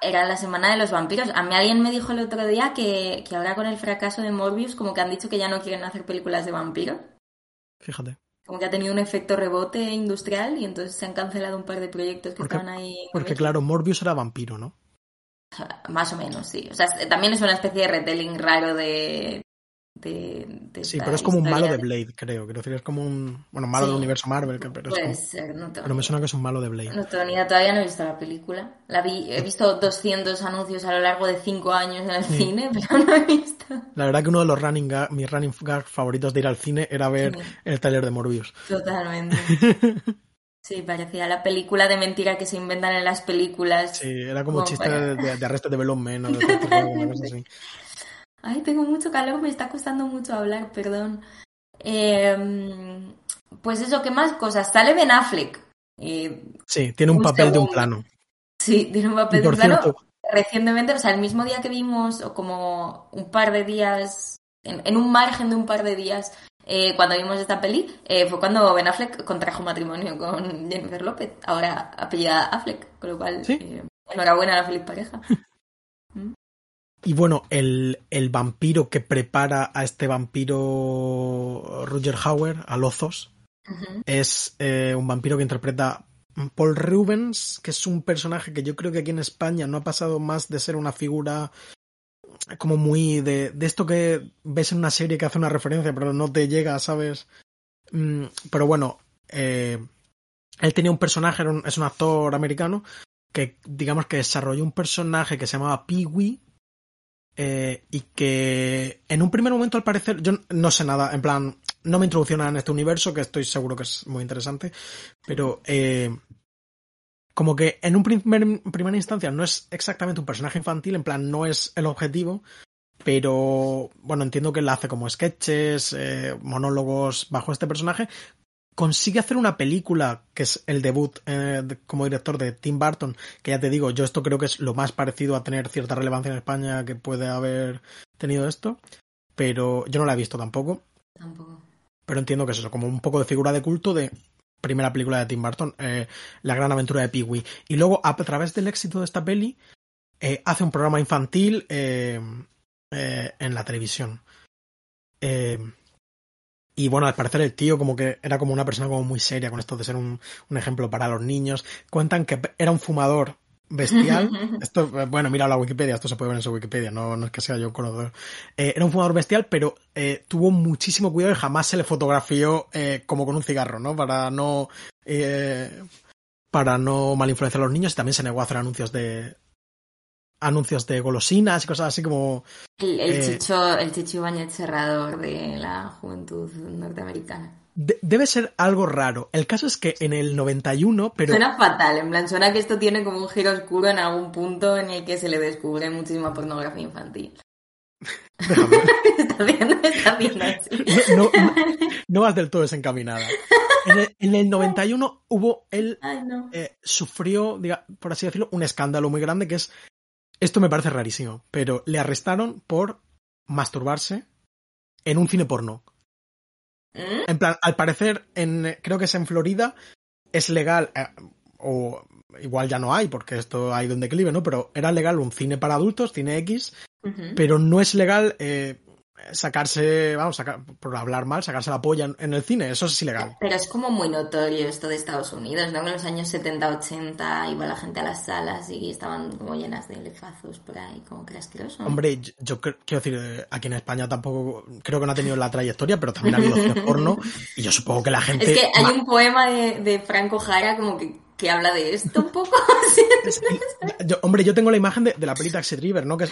Era la semana de los vampiros. A mí alguien me dijo el otro día que, que ahora con el fracaso de Morbius, como que han dicho que ya no quieren hacer películas de vampiros. Fíjate. Como que ha tenido un efecto rebote industrial y entonces se han cancelado un par de proyectos que Porque- estaban ahí. Porque claro, Morbius era vampiro, ¿no? Más o menos, sí. O sea, también es una especie de retelling raro de. De, de Sí, pero es como un malo de Blade, creo. Quiero decir, es como un, bueno, malo Sí. del universo Marvel, que- pero, es Puede como- ser, no tengo pero me suena que es un malo de Blade. No tengo ni idea, todavía no he visto la película. La vi, he visto 200 anuncios a lo largo de 5 años en el Sí. cine, <laughs> pero no he visto. La verdad que uno de los running gag- mis running gag favoritos de ir al cine era ver Sí. el taller de Morbius. Totalmente. <laughs> Sí, parecía la película de mentira que se inventan en las películas. Sí, era como Como chiste para- de, de, de Arrested Development o <laughs> de Cierto Robo, una cosa así. Ay, tengo mucho calor, me está costando mucho hablar, perdón. Eh, pues eso, ¿qué más cosas? Sale Ben Affleck. Eh, Sí, tiene un Un papel de un plano. sí, tiene un papel de un plano. cierto, Recientemente, o sea, el mismo día que vimos, o como un par de días, en, en un margen de un par de días, eh, cuando vimos esta peli, eh, fue cuando Ben Affleck contrajo matrimonio con Jennifer López, ahora apellida Affleck, con lo cual, Sí. eh, enhorabuena a la feliz pareja. Y bueno, el, el vampiro que prepara a este vampiro Roger Hauer, a Lozos, es eh, un vampiro que interpreta Paul Rubens, que es un personaje que yo creo que aquí en España no ha pasado más de ser una figura como muy de, de esto que ves en una serie que hace una referencia, pero no te llega, ¿sabes? Mm, pero bueno, eh, él tenía un personaje, era un- es un actor americano, que digamos que desarrolló un personaje que se llamaba Pee-wee, eh, y que en un primer momento al parecer, yo no sé nada, en plan, no me introducciona en este universo, que estoy seguro que es muy interesante, pero eh, como que en un primer, primera instancia no es exactamente un personaje infantil, en plan, no es el objetivo, pero bueno, entiendo que él hace como sketches, eh, monólogos bajo este personaje. Consigue hacer una película que es el debut eh, como director de Tim Burton, que ya te digo, yo esto creo que es lo más parecido a tener cierta relevancia en España que puede haber tenido esto, pero yo no la he visto tampoco, Tampoco. pero entiendo que es eso, como un poco de figura de culto de primera película de Tim Burton, eh, La gran aventura de Pee-wee. Y luego, a través del éxito de esta peli, eh, hace un programa infantil eh, eh, en la televisión. Eh, y bueno, al parecer el tío como que era como una persona como muy seria con esto de ser un, un ejemplo para los niños. Cuentan que era un fumador bestial. <laughs> Esto, bueno, mira la Wikipedia, esto se puede ver en su Wikipedia, no, no es que sea yo un conocedor. Eh, era un fumador bestial, pero eh, tuvo muchísimo cuidado y jamás se le fotografió eh, como con un cigarro, ¿no? Para no. eh, para no mal influenciar a los niños y también se negó a hacer anuncios de. Anuncios de golosinas y cosas así como. El, el Eh, chicho, el chicho cerrador de la juventud norteamericana. de- debe ser algo raro. El caso es que en el 91, pero. Suena fatal, en plan, suena que esto tiene como un giro oscuro en algún punto en el que se le descubre muchísima pornografía infantil. <laughs> está está así. no, no- no vas del todo desencaminada. En el, en el 91 hubo Ay, no. eh, sufrió, diga, por así decirlo, un escándalo muy grande que es, esto me parece rarísimo, pero le arrestaron por masturbarse en un cine porno. ¿Mm? En plan, al parecer, en, creo que es en Florida, es legal, eh, o igual ya no hay, porque esto ha ido en declive, ¿no? Pero era legal un cine para adultos, cine X, pero no es legal eh, sacarse, vamos, sacar, por hablar mal, sacarse la polla en, en el cine, eso es ilegal. Pero es como muy notorio esto de Estados Unidos, ¿no? Que en los años 70-80 iba la gente a las salas y estaban como llenas de lefazos por ahí, como que era asqueroso. Hombre, yo, yo quiero decir, eh, aquí en España tampoco, creo que no ha tenido la trayectoria, pero también ha habido porno, y yo supongo que la gente... Es que hay un poema de, de Franco Jara como que, que habla de esto un poco. <laughs> yo- hombre, yo tengo la imagen de, de la peli Taxi Driver, ¿no? Que,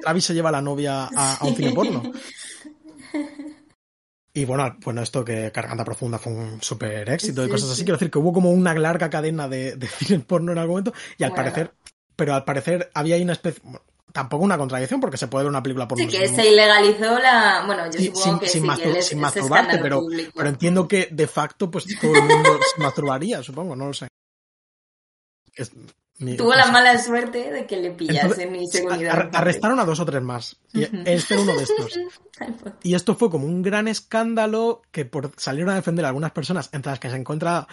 Travis se lleva a la novia a, a un cine porno. <laughs> Y bueno, bueno, esto que Garganta Profunda fue un súper éxito y Sí, cosas así. sí. Quiero decir que hubo como una larga cadena de, de <laughs> cine porno en algún momento y al Bueno. parecer, pero al parecer había ahí una especie, tampoco una contradicción porque se puede ver una película porno Sí, que se ilegalizó la. Bueno, yo supongo sin, que sin sí, mastur- que él es- sin es masturbarte, pero, público. pero entiendo que de facto pues todo el mundo se <laughs> masturbaría, supongo, no lo sé. Es mi- Tuvo la mala suerte de que le pillasen y seguridad. ar- arrestaron a dos o tres más. Y este era uno de estos. <laughs> Y esto fue como un gran escándalo que por salieron a defender a algunas personas, entre las que se encuentra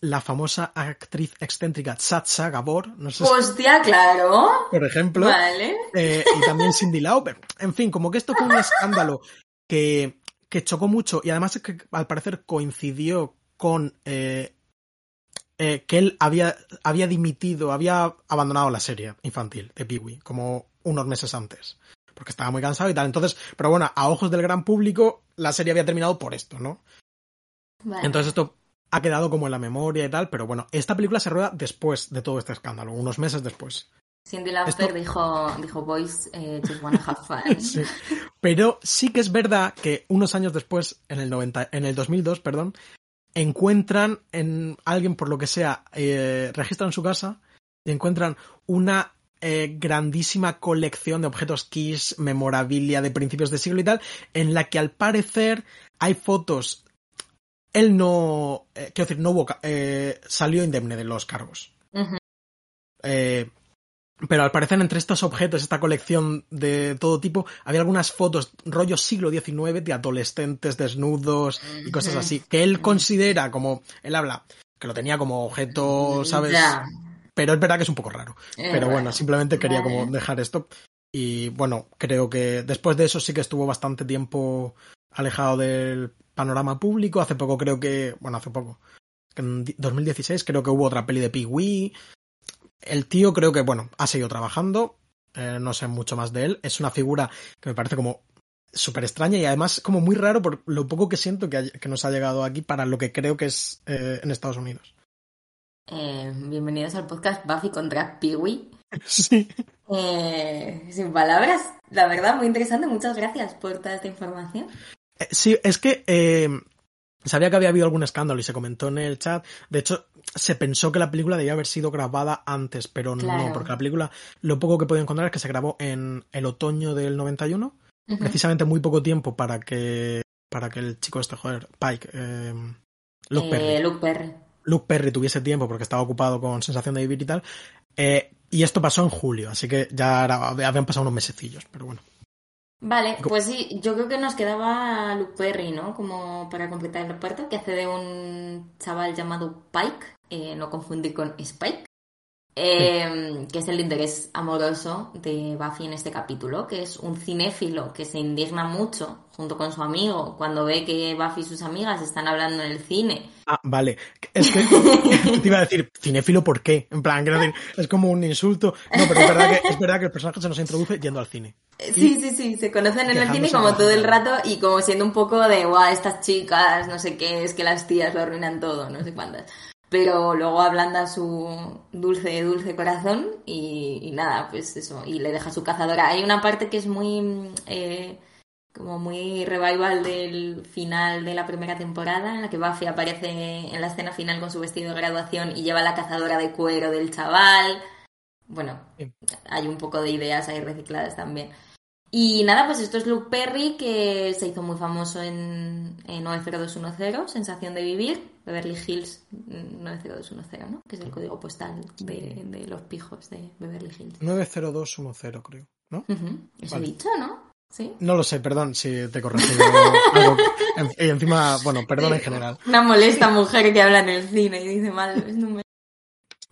la famosa actriz excéntrica Sacha Gabor, no sé si- Hostia, claro. por ejemplo, Vale. eh, y también Cindy Lauper. En fin, como que esto fue un escándalo que, que chocó mucho y además es que al parecer coincidió con eh, eh, que él había, había dimitido, había abandonado la serie infantil de Pee-Wee como unos meses antes. Porque estaba muy cansado y tal. Entonces, pero bueno, a ojos del gran público, la serie había terminado por esto, ¿no? Vale. Entonces esto ha quedado como en la memoria y tal, pero bueno, esta película se rueda después de todo este escándalo, unos meses después. Cindy Lauper esto- dijo, dijo, boys, eh, just wanna have fun. <laughs> Sí. Pero sí que es verdad que unos años después, en el 90, en el 2002, perdón, encuentran en alguien por lo que sea, eh, registran su casa y encuentran una eh, grandísima colección de objetos Kiss, memorabilia de principios de siglo y tal, en la que al parecer hay fotos. Él no, eh, quiero decir, no hubo, eh, salió indemne de los cargos. Eh, pero al parecer entre estos objetos, esta colección de todo tipo, había algunas fotos rollo siglo XIX de adolescentes desnudos y cosas así, que él considera como, él habla, que lo tenía como objeto, ¿sabes? Pero es verdad que es un poco raro. Eh, Pero bueno, simplemente quería Vale. como dejar esto. Y bueno, creo que después de eso sí que estuvo bastante tiempo alejado del panorama público. Hace poco creo que, bueno, hace poco, en di- 2016 creo que hubo otra peli de Pee-Wee. El tío creo que, bueno, ha seguido trabajando. Eh, no sé mucho más de él. Es una figura que me parece como súper extraña y además como muy raro por lo poco que siento que, hay- que nos ha llegado aquí para lo que creo que es eh, en Estados Unidos. Eh, bienvenidos al podcast Buffy contra Peewee. <laughs> Sí. Sin palabras, la verdad, muy interesante. Muchas gracias por toda esta información. Eh, Sí, es que eh, sabía que había habido algún escándalo y se comentó en el chat. De hecho, se pensó que la película debía haber sido grabada antes, pero Claro. no, porque la película, lo poco que he podido encontrar es que se grabó en el otoño del 91, Ujú. precisamente muy poco tiempo para que para que el chico este, joder, Pike, eh, Luke Eh, Perry, Luke Perry. Luke Perry tuviese tiempo porque estaba ocupado con Sensación de Vivir y tal. Eh, y esto pasó en julio, así que ya era- habían pasado unos mesecillos, pero bueno. Vale, pues sí, yo creo que nos quedaba Luke Perry, ¿no? Como para completar el reparto, que hace de un chaval llamado Pike, eh, no confundir con Spike, eh, que es el interés amoroso de Buffy en este capítulo, que es un cinéfilo que se indigna mucho junto con su amigo cuando ve que Buffy y sus amigas están hablando en el cine. Ah, vale. Es que <laughs> te iba a decir, cinéfilo, ¿por qué? En plan, quiero decir, es como un insulto. No, pero es verdad que, es verdad que el personaje se nos introduce yendo al cine. Eh, Sí, sí, sí, se conocen en el cine como todo el rato y como siendo un poco de, guau, estas chicas, no sé qué, es que las tías lo arruinan todo, no sé cuántas. Pero luego ablanda su dulce, dulce corazón y, y nada, pues eso, y le deja su cazadora. Hay una parte que es muy, eh, como muy revival del final de la primera temporada, en la que Buffy aparece en la escena final con su vestido de graduación y lleva la cazadora de cuero del chaval. Bueno, Sí. hay un poco de ideas ahí recicladas también. Y nada, pues esto es Luke Perry, que se hizo muy famoso en, en 90210, Sensación de Vivir, Beverly Hills mm, 90210, ¿no? Que es el código postal de, de los pijos de Beverly Hills. 90210, creo, ¿no? Eso Vale. he dicho, ¿no? Sí. No lo sé, perdón si te <laughs> algo. En- Y encima, bueno, perdón en general. Una molesta mujer que habla en el cine y dice mal los números.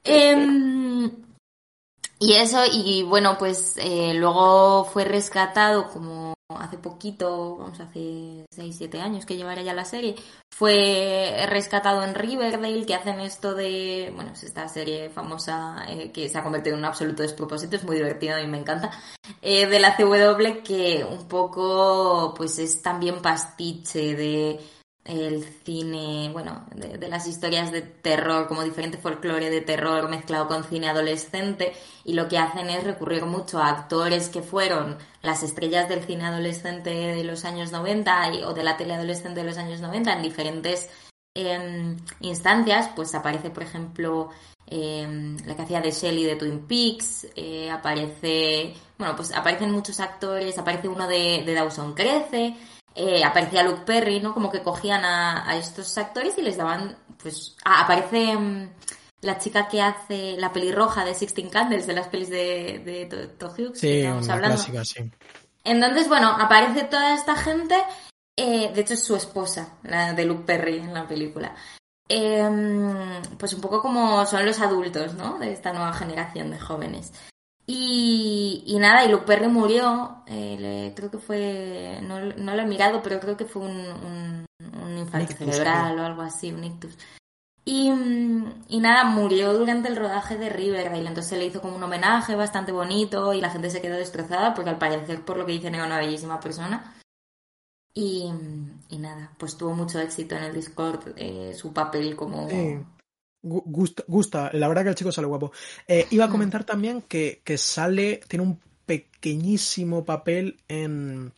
Em, y eso, y bueno, pues eh, luego fue rescatado como hace poquito, vamos, hace 6, 7 años que llevará ya la serie, fue rescatado en Riverdale, que hacen esto de, bueno, es esta serie famosa eh, que se ha convertido en un absoluto despropósito, es muy divertido y me encanta, eh, de la CW que un poco, pues es también pastiche de el cine, bueno, de, las historias de terror, como diferente folclore de terror mezclado con cine adolescente, y lo que hacen es recurrir mucho a actores que fueron las estrellas del cine adolescente de los años 90 o de la tele adolescente de los años 90 en diferentes em, instancias, pues aparece, por ejemplo, eh, la que hacía de Shelley de Twin Peaks, eh, aparece, bueno, pues aparecen muchos actores, aparece uno de, de Dawson Crece, eh, aparecía Luke Perry, ¿no? Como que cogían a, estos actores y les daban, pues, ah, aparece mm, la chica que hace la pelirroja de Sixteen Candles, de las pelis de, de Hughes. Sí, una clásica, sí. Entonces, bueno, aparece toda esta gente, eh, de hecho es su esposa, la de Luke Perry en la película. Em, pues un poco como son los adultos, ¿no? De esta nueva generación de jóvenes. Y, nada, y Luke Perry murió, eh, creo que fue, no, lo he mirado, pero creo que fue un, un, infarto cerebral o algo así, un ictus. Y, y, nada, murió durante el rodaje de Riverdale, entonces se le hizo como un homenaje bastante bonito y la gente se quedó destrozada porque al parecer, por lo que dicen, era una bellísima persona. Y, y nada, pues tuvo mucho éxito en el Discord eh, su papel como, Gusta, gusta, la verdad que el chico sale guapo. Eh, iba a comentar también que, que, sale, tiene un pequeñísimo papel en,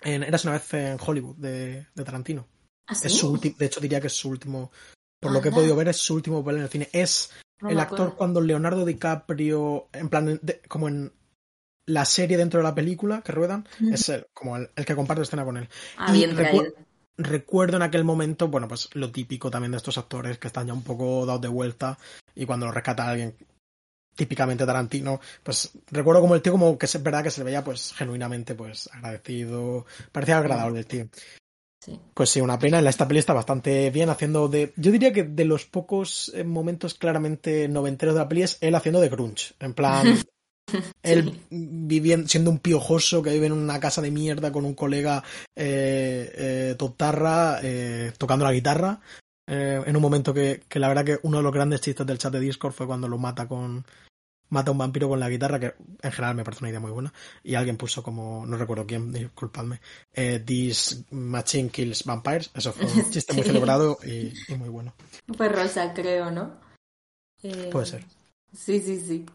en Eras una vez en Hollywood de, de Tarantino. ¿Ah, es su de hecho diría que es su último, por lo que he podido ver, es su último papel en el cine. Es el actor cuando Leonardo DiCaprio, en plan, como en la serie dentro de la película que ruedan, es el, como el, que comparte escena con él. Ah, bien recuerdo en aquel momento, bueno, pues lo típico también de estos actores que están ya un poco dados de vuelta y cuando lo rescata alguien típicamente Tarantino, pues recuerdo como el tío como que es verdad que se le veía pues genuinamente pues agradecido, parecía agradable el tío. Sí. Pues sí, una pena. En esta peli está bastante bien haciendo de. Yo diría que de los pocos eh, momentos claramente noventeros de la peli es él haciendo de grunge. En plan, <laughs> <laughs> Él viviendo, siendo un piojoso que vive en una casa de mierda con un colega eh, eh totarra eh, tocando la guitarra. En un momento que, que, la verdad que uno de los grandes chistes del chat de Discord fue cuando lo mata con mata a un vampiro con la guitarra, que en general me parece una idea muy buena. Y alguien puso como, no recuerdo quién, disculpadme, This Machine Kills Vampires. Eso fue un <laughs> chiste muy celebrado y, y, muy bueno. Fue Rosa, creo, ¿no? Puede ser. Sí, sí, sí.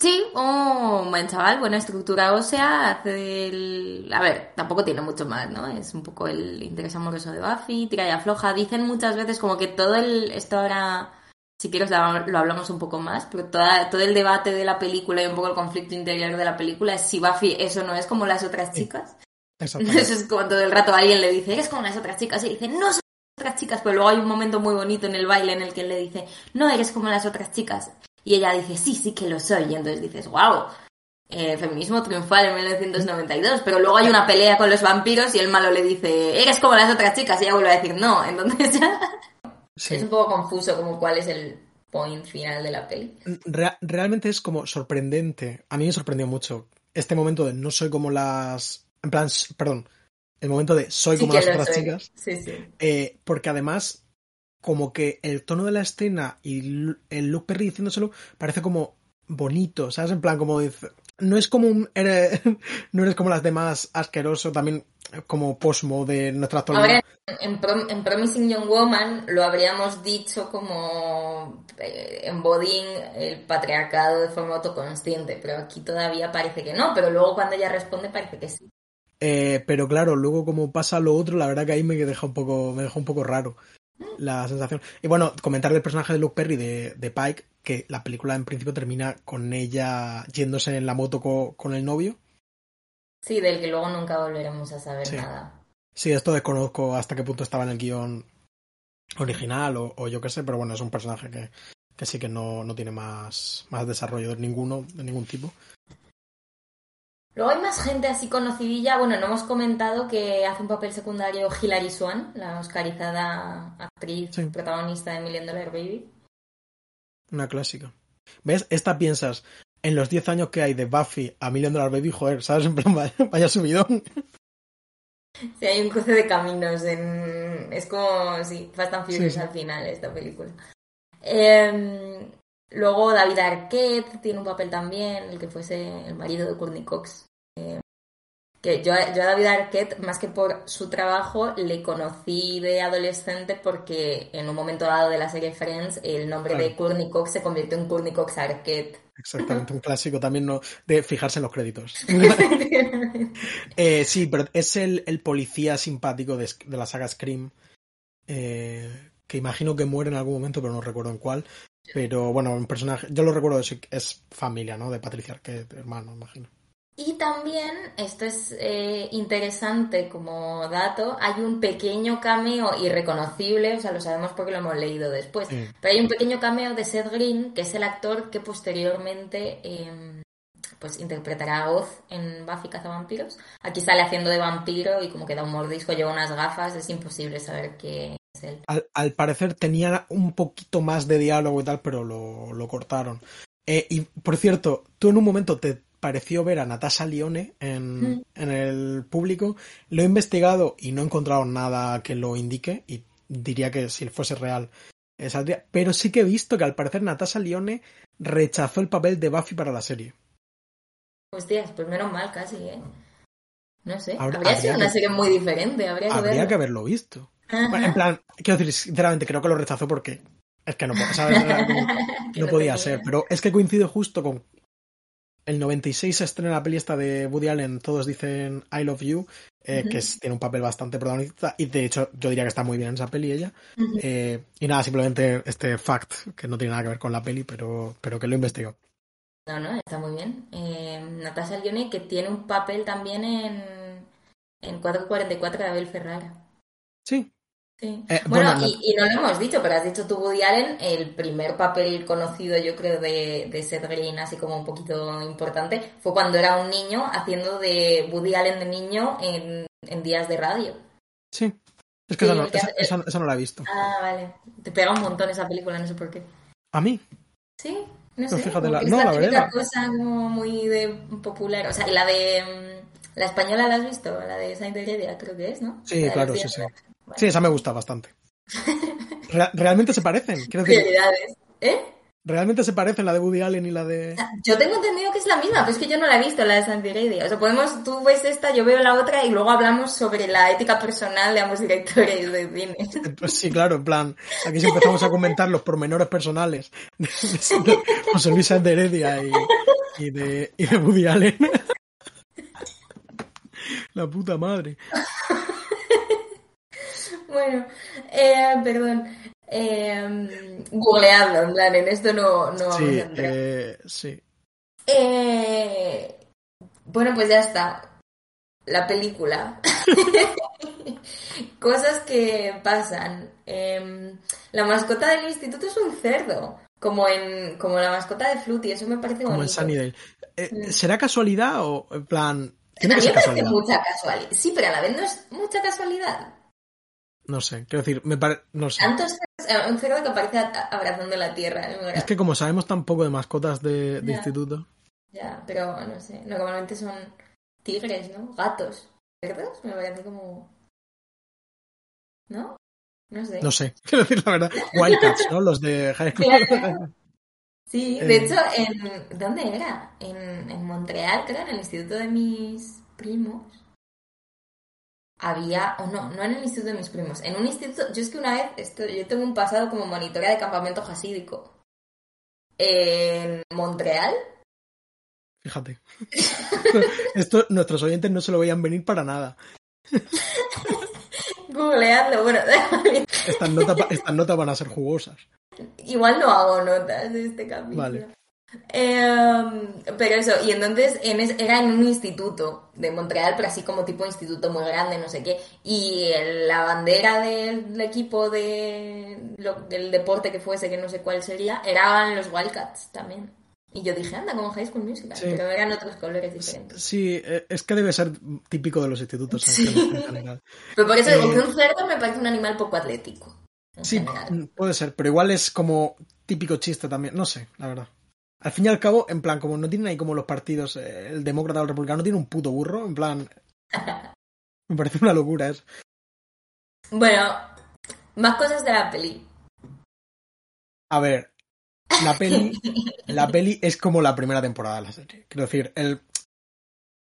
Sí, un buen chaval, buena estructura ósea, hace el... A ver, tampoco tiene mucho más, ¿no? Es un poco el interés amoroso de Buffy, tira y afloja. Dicen muchas veces como que todo el... Esto ahora, si quieres, lo hablamos un poco más, pero toda, todo el debate de la película y un poco el conflicto interior de la película es si Buffy eso no es como las otras chicas. Eso es como todo el rato alguien le dice, eres como las otras chicas, y dice, no son otras chicas, pero luego hay un momento muy bonito en el baile en el que él le dice, no eres como las otras chicas. Y ella dice, sí, sí que lo soy. Y entonces dices, wow, eh, feminismo triunfal en 1992. Pero luego hay una pelea con los vampiros y el malo le dice, eres como las otras chicas. Y ella vuelve a decir, no. Entonces <laughs> es un poco confuso como cuál es el point final de la peli. realmente es como sorprendente. A mí me sorprendió mucho este momento de no soy como las... En plan, perdón, el momento de soy como las otras chicas. Sí, sí. Eh, porque además como que el tono de la escena y el Luke Perry diciéndoselo parece como bonito, ¿sabes? En plan, como dice, no es como un, <laughs> no eres como las demás asqueroso, también como posmo de nuestra actualidad. Ahora, en, Promising Young Woman lo habríamos dicho como eh, embodying el patriarcado de forma autoconsciente, pero aquí todavía parece que no, pero luego cuando ella responde parece que sí. Eh, pero claro, luego como pasa lo otro, la verdad que ahí me deja un poco, me deja un poco raro la sensación. Y bueno, comentar del personaje de Luke Perry de, de, Pike, que la película en principio termina con ella yéndose en la moto con el novio. Sí, del que luego nunca volveremos a saber nada. Sí, esto desconozco hasta qué punto estaba en el guion original o, yo qué sé, pero bueno, es un personaje que, que sí que no, no tiene más, más desarrollo de ninguno, de ningún tipo. Luego hay más gente así conocidilla. Bueno, no hemos comentado que hace un papel secundario Hilary Swan, la oscarizada actriz protagonista de Million Dollar Baby. Una clásica. ¿Ves? Esta piensas en los 10 años que hay de Buffy a Million Dollar Baby, joder, ¿sabes? En plan, vaya, subidón. Sí, hay un cruce de caminos. En... Es como, sí, Fast and Furious al final esta película. Eh, Luego David Arquette tiene un papel también, el que fuese el marido de Courtney Cox. Eh, Que yo, yo a David Arquette, más que por su trabajo, le conocí de adolescente porque en un momento dado de la serie Friends, el nombre de Courtney Cox se convirtió en Courtney Cox Arquette. Exactamente, un clásico también ¿no? de fijarse en los créditos. <laughs> eh, sí, pero es el, el policía simpático de, de, la saga Scream, eh, que imagino que muere en algún momento, pero no recuerdo en cuál. Pero bueno, un personaje, yo lo recuerdo, es familia, ¿no? De Patricia Arquette, hermano, imagino. Y también, esto es eh, interesante como dato, hay un pequeño cameo irreconocible, o sea, lo sabemos porque lo hemos leído después, sí. pero hay un pequeño cameo de Seth Green, que es el actor que posteriormente eh, pues interpretará a Oz en Buffy Cazavampiros. Aquí sale haciendo de vampiro y como que da un mordisco, lleva unas gafas, es imposible saber qué es él. Al, al parecer tenía un poquito más de diálogo y tal, pero lo, lo cortaron. Eh, y por cierto, tú en un momento te pareció ver a Natasha Lione en, mm. en, el público. Lo he investigado y no he encontrado nada que lo indique y diría que si fuese real saldría. Pero sí que he visto que al parecer Natasha Lione rechazó el papel de Buffy para la serie. Hostias, pues menos mal casi, ¿eh? No sé. Habría, habría sido una que, serie muy diferente. Habría que, habría verlo. que haberlo visto. Bueno, en plan, quiero decir, sinceramente creo que lo rechazó porque es que no, ¿sabes? <laughs> no podía ser. Pero es que coincide justo con el 96 se estrena la peli esta de Woody Allen, todos dicen I Love You, eh, uh -huh. que es, tiene un papel bastante protagonista y de hecho yo diría que está muy bien en esa peli ella. Uh -huh. eh, y nada, simplemente este fact, que no tiene nada que ver con la peli, pero, pero que lo investigó. No, no, está muy bien. Eh, Natasha Lyonne, que tiene un papel también en, en 444 de Abel Ferrara. Sí, Sí. Eh, bueno, bueno y, y, no lo hemos dicho, pero has dicho tú Woody Allen, el primer papel conocido yo creo de, de Seth Green, así como un poquito importante, fue cuando era un niño haciendo de Woody Allen de niño en, en días de radio. Sí, es que, sí, esa, no, esa, esa, esa, no, la he visto. Ah, vale. Te pega un montón esa película, no sé por qué. ¿A mí? Sí, no sé. Fíjate, la, es no, la, la verdad. cosa como muy de popular. O sea, la de... La española la has visto, la de Saint Heredia, creo que es, ¿no? Sí, claro, sí, sí. Bueno. Sí, esa me gusta bastante. Real, realmente se parecen. Quiero decir, Prioridades. ¿Eh? Realmente se parecen la de Woody Allen y la de. Yo tengo entendido que es la misma, pero es que yo no la he visto, la de Santiredia. O sea, podemos, tú ves esta, yo veo la otra y luego hablamos sobre la ética personal de ambos directores de cine. Pues sí, claro, en plan, aquí sí empezamos a comentar los pormenores personales de, de José Luis Santiredia y, y, de, y de Woody Allen. La puta madre. <laughs> Bueno, eh, perdón. Eh, googleadlo, en plan, en esto no, no sí, eh, sí. Eh, bueno, pues ya está. La película. <laughs> Cosas que pasan. Eh, la mascota del instituto es un cerdo. Como en como la mascota de Fluty, eso me parece Como bonito. en Sunnydale. Eh, ¿Será casualidad o en plan.? Tiene que ser casualidad. mucha casualidad. Sí, pero a la vez no es mucha casualidad. No sé, quiero decir, me parece. No sé. Tantos un cerdo que aparece abrazando la tierra. Es que como sabemos tan poco de mascotas de, de ya. instituto. Ya, pero no sé. Normalmente son tigres, ¿no? Gatos. ¿Cerdos? Me parece como. ¿No? No sé. No sé, <laughs> quiero decir la verdad. Wildcats, ¿no? Los de High School. Claro. Sí, de eh... hecho, en. ¿Dónde era? En, en Montreal, creo, en el instituto de mis primos había, o no, no en el instituto de mis primos, en un instituto, yo es que una vez, esto, yo tengo un pasado como monitora de campamento jasídico en Montreal. Fíjate. <laughs> Esto nuestros oyentes no se lo veían venir para nada. <laughs> Googleadlo, bueno. estas, notas, estas notas van a ser jugosas. Igual no hago notas de este capítulo. Vale. Eh, pero eso, y entonces en es, era en un instituto de Montreal, pero así como tipo instituto muy grande, no sé qué. Y el, la bandera del equipo de, lo, del deporte que fuese, que no sé cuál sería, eran los Wildcats también. Y yo dije, anda, como High School Musical, sí. pero eran otros colores diferentes. Sí, eh, es que debe ser típico de los institutos sí. en general. <laughs> Pero por eso digo eh... que un cerdo me parece un animal poco atlético. Sí, general. puede ser, pero igual es como típico chiste también, no sé, la verdad. Al fin y al cabo, en plan, como no tienen ahí como los partidos, eh, el demócrata o el republicano tiene un puto burro, en plan. <laughs> me parece una locura eso. Bueno, más cosas de la peli. A ver, la peli, <laughs> la peli es como la primera temporada de la serie. Quiero decir, el,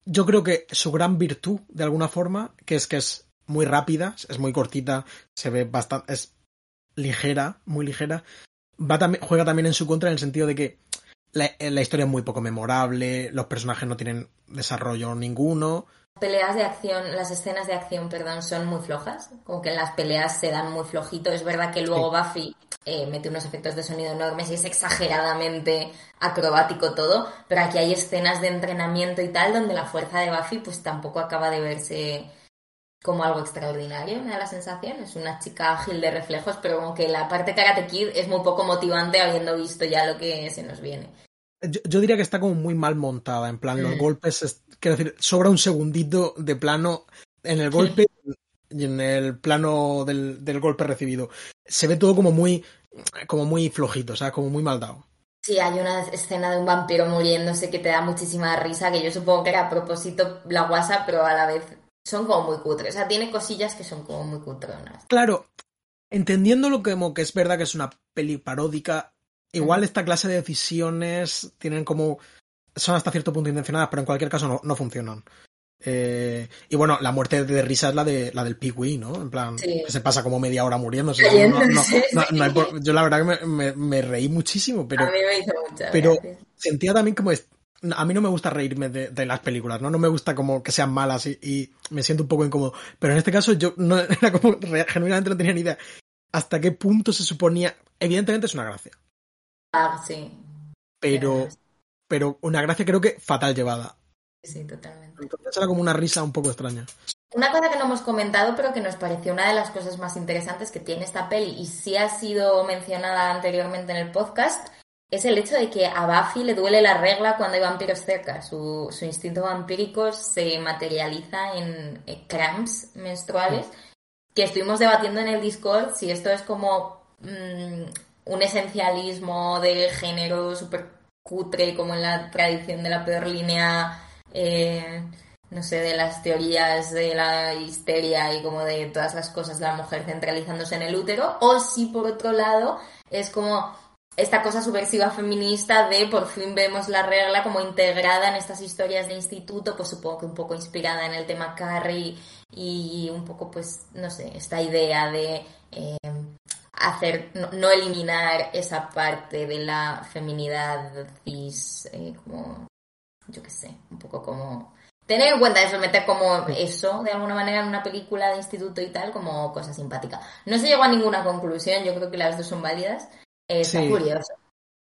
yo creo que su gran virtud, de alguna forma, que es que es muy rápida, es muy cortita, se ve bastante, es ligera, muy ligera, va también, juega también en su contra en el sentido de que la, la historia es muy poco memorable, los personajes no tienen desarrollo ninguno, peleas de acción, las escenas de acción, perdón, son muy flojas. Como que las peleas se dan muy flojito. Es verdad que luego Buffy eh, mete unos efectos de sonido enormes y es exageradamente acrobático todo, pero aquí hay escenas de entrenamiento y tal donde la fuerza de Buffy pues tampoco acaba de verse como algo extraordinario, me da la sensación. Es una chica ágil de reflejos, pero como que la parte Karate Kid es muy poco motivante habiendo visto ya lo que se nos viene. Yo, diría que está como muy mal montada, en plan, los mm. golpes, quiero decir, sobra un segundito de plano en el golpe <laughs> y en el plano del, del, golpe recibido. Se ve todo como muy, como muy flojito, o sea, como muy mal dado. Sí, hay una escena de un vampiro muriéndose que te da muchísima risa, que yo supongo que era a propósito la guasa, pero a la vez son como muy cutres. O sea, tiene cosillas que son como muy cutronas. Claro, entendiendo lo que, como que es verdad que es una peli paródica, igual esta clase de decisiones tienen como. son hasta cierto punto intencionadas, pero en cualquier caso no, no funcionan. Eh, y bueno, la muerte de risa es la de la del Pigui, ¿no? En plan, se pasa como media hora muriendo. yo la verdad que me, me, reí muchísimo, pero. A mí me hizo mucha Pero sentía también como. A mí no me gusta reírme de, de, las películas, ¿no? No me gusta como que sean malas y, y, me siento un poco incómodo. Pero en este caso yo no <laughs> era como genuinamente no tenía ni idea hasta qué punto se suponía. Evidentemente es una gracia. Ah, sí. Pero, pero una gracia creo que fatal llevada. Sí, totalmente. Entonces era como una risa un poco extraña. Una cosa que no hemos comentado, pero que nos pareció una de las cosas más interesantes que tiene esta peli y sí ha sido mencionada anteriormente en el podcast, es el hecho de que a Buffy le duele la regla cuando hay vampiros cerca. Su, su instinto vampírico se materializa en cramps menstruales, que estuvimos debatiendo en el Discord si esto es como mm, un esencialismo de género súper cutre, como en la tradición de la peor línea eh, no sé, de las teorías de la histeria y como de todas las cosas de la mujer centralizándose en el útero, o si por otro lado es como esta cosa subversiva feminista de por fin vemos la regla como integrada en estas historias de instituto, pues supongo que un poco inspirada en el tema Carrie y un poco pues, no sé, esta idea de eh, hacer, no, eliminar esa parte de la feminidad cis, eh, como yo qué sé, un poco como... Tener en cuenta eso, meter como eso, de alguna manera, en una película de instituto y tal, como cosa simpática. No se llegó a ninguna conclusión, yo creo que las dos son válidas. Eh, está curioso.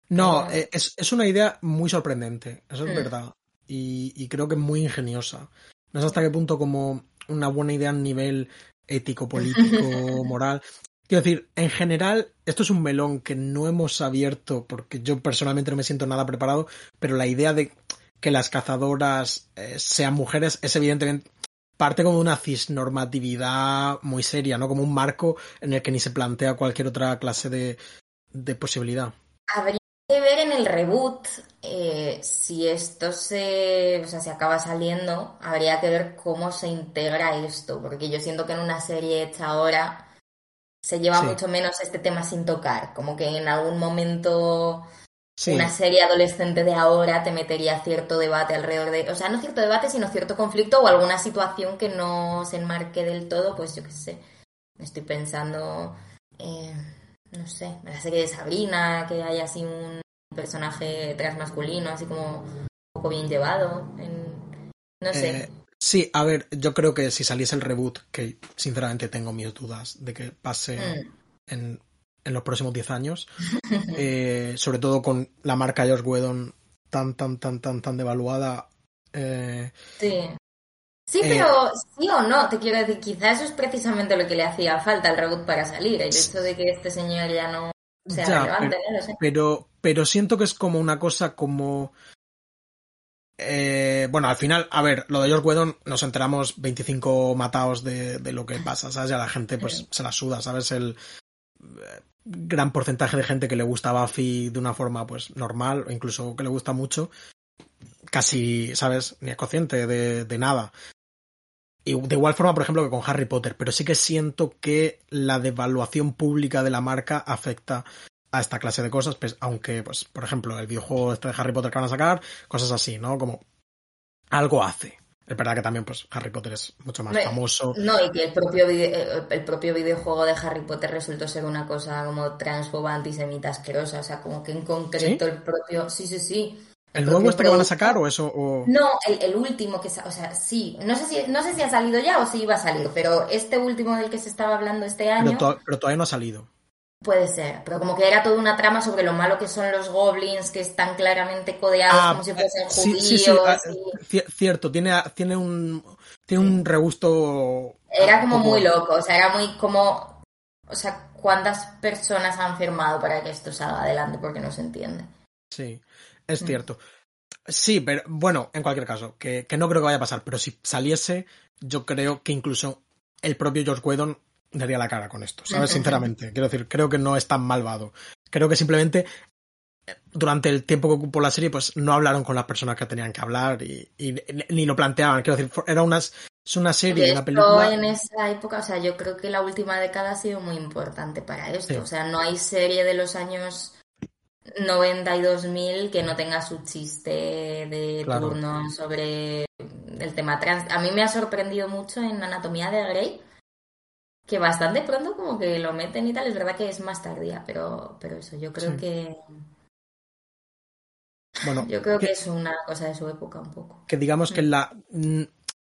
No, eh, es, es, una idea muy sorprendente, eso es mm. verdad. Y, y, creo que muy ingeniosa. No sé hasta qué punto como una buena idea a nivel ético, <laughs> político, moral. Quiero decir, en general, esto es un melón que no hemos abierto porque yo personalmente no me siento nada preparado, pero la idea de que las cazadoras eh, sean mujeres es evidentemente parte como de una cisnormatividad muy seria, ¿no? Como un marco en el que ni se plantea cualquier otra clase de, de posibilidad. Habría que ver en el reboot eh, si esto se, o sea, se acaba saliendo, habría que ver cómo se integra esto, porque yo siento que en una serie hecha ahora se lleva mucho menos este tema sin tocar, como que en algún momento una serie adolescente de ahora te metería cierto debate alrededor de, o sea, no cierto debate, sino cierto conflicto o alguna situación que no se enmarque del todo, pues yo qué sé. Estoy pensando, eh, no sé, en la serie de Sabrina, que hay así un personaje transmasculino, así como un poco bien llevado. no sé. Eh, sí, a ver, yo creo que si saliese el reboot, que sinceramente tengo mis dudas de que pase mm. en en los próximos 10 años, <laughs> eh, sobre todo con la marca George Whedon tan, tan, tan, tan, tan devaluada. Eh, sí. Sí, eh, pero sí o no, te quiero decir, quizás eso es precisamente lo que le hacía falta al reboot para salir, el hecho de que este señor ya no sea relevante, pero, pero, pero siento que es como una cosa como... bueno, al final, a ver, lo de George Whedon nos enteramos 25 matados de, de lo que pasa, ¿sabes? Ya la gente pues se la suda, ¿sabes? El, gran porcentaje de gente que le gusta Buffy de una forma pues normal o incluso que le gusta mucho, casi, ¿sabes? Ni es consciente de, de nada. Y de igual forma, por ejemplo, que con Harry Potter, pero sí que siento que la devaluación pública de la marca afecta a esta clase de cosas, pues, aunque, pues, por ejemplo, el videojuego este de Harry Potter que van a sacar, cosas así, ¿no? Como algo hace. Es verdad que también pues Harry Potter es mucho más famoso. No, y que el propio, el propio videojuego de Harry Potter resultó ser una cosa como transfoba, antisemita, asquerosa. O sea, como que en concreto el propio... Sí, sí, sí. ¿El nuevo este que van a sacar o eso? No, el, último que... O sea, sí. No sé, si, no sé si ha salido ya o si iba a salir, pero este último del que se estaba hablando este año... pero todavía no ha salido. Puede ser, pero como que era toda una trama sobre lo malo que son los goblins, que están claramente codeados ah, como si fuesen judíos. Sí, sí, ah, cierto, tiene, tiene, un, tiene un regusto... Era como muy loco, o sea, era muy como... O sea, ¿cuántas personas han firmado para que esto salga adelante? Porque no se entiende. Sí, es mm. cierto. Sí, pero bueno, en cualquier caso, que, que no creo que vaya a pasar, pero si saliese, yo creo que incluso el propio George Whedon daría la cara con esto, ¿sabes? Sinceramente. Quiero decir, creo que no es tan malvado. Creo que simplemente durante el tiempo que ocupó la serie, pues no hablaron con las personas que tenían que hablar y, ni lo planteaban. Quiero decir, era unas, es una serie, una película. En esa época, o sea, yo creo que la última década ha sido muy importante para esto. O sea, no hay serie de los años 92.000 que no tenga su chiste de turno sobre el tema trans. A mí me ha sorprendido mucho en Anatomía de Grey que bastante pronto como que lo meten y tal, es verdad que es más tardía, pero, pero eso, yo creo que... Bueno, yo creo que, es una cosa de su época un poco. Que digamos que la...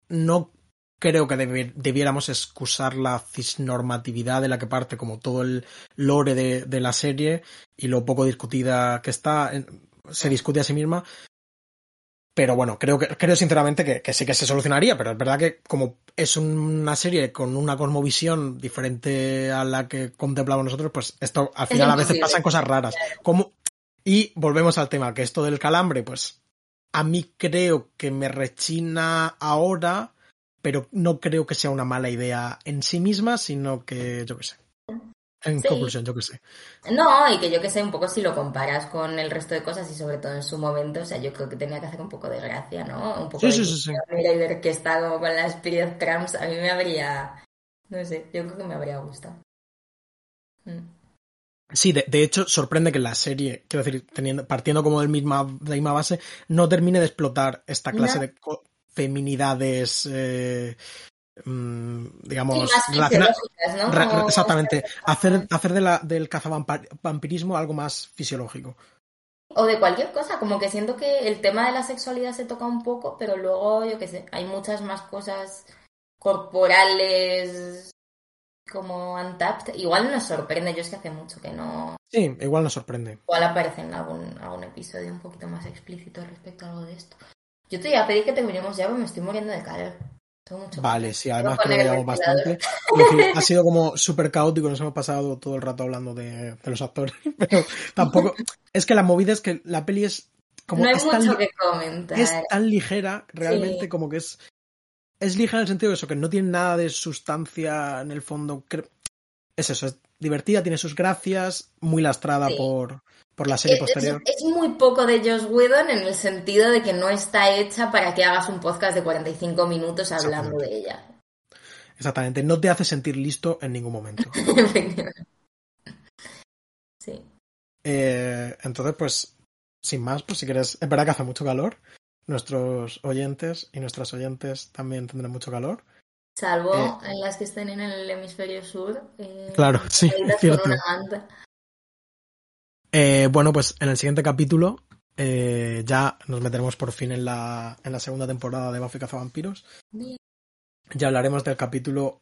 No creo que debiéramos excusar la cisnormatividad de la que parte como todo el lore de, de la serie y lo poco discutida que está, se discute a sí misma, pero bueno, creo, que, creo sinceramente que, sí que se solucionaría, pero es verdad que como es una serie con una cosmovisión diferente a la que contemplamos nosotros, pues esto al final a veces pasan cosas raras. Como, y volvemos al tema, que esto del calambre, pues a mí creo que me rechina ahora, pero no creo que sea una mala idea en sí misma, sino que yo qué sé. En conclusión, yo qué sé. No, y que yo que sé, un poco si lo comparas con el resto de cosas y sobre todo en su momento, o sea, yo creo que tenía que hacer un poco de gracia, ¿no? Un poco sí, de sí, Mira y ver que está como con las Spirit Cramps, a mí me habría, no sé, yo creo que me habría gustado. Mm. Sí, de, hecho, sorprende que la serie, quiero decir, teniendo, partiendo como del misma, de la misma base, no termine de explotar esta clase de feminidades eh, Mm, digamos, exactamente, hacer, hacer de la, del cazavampirismo algo más fisiológico. O de cualquier cosa, como que siento que el tema de la sexualidad se toca un poco, pero luego, yo qué sé, hay muchas más cosas corporales como untapped. Igual nos sorprende, yo es que hace mucho que no. Sí, igual nos sorprende. Igual aparece en algún, algún episodio un poquito más explícito respecto a algo de esto. Yo te iba a pedir que terminemos ya porque me estoy muriendo de calor. Vale, sí, además que lo llevamos bastante. ha <laughs> sido como súper caótico, nos hemos pasado todo el rato hablando de, los actores, <laughs> pero tampoco. Es que la movida es que la peli es como. No hay es mucho tan, que comentar. Es tan ligera, realmente, como que es. Es ligera en el sentido de eso, que no tiene nada de sustancia en el fondo. Es eso, es divertida, tiene sus gracias, muy lastrada por, por la serie posterior. Es, muy poco de Josh Whedon en el sentido de que no está hecha para que hagas un podcast de 45 minutos hablando de ella. Exactamente, no te hace sentir listo en ningún momento. <laughs> sí. Eh, entonces, pues, sin más, pues si quieres, es verdad que hace mucho calor. Nuestros oyentes y nuestras oyentes también tendrán mucho calor. Salvo eh, en las que estén en el hemisferio sur. Eh, claro, sí, <laughs> cierto. Eh, bueno, pues en el siguiente capítulo eh, ya nos meteremos por fin en la, en la segunda temporada de Buffy Cazavampiros. Ya hablaremos del capítulo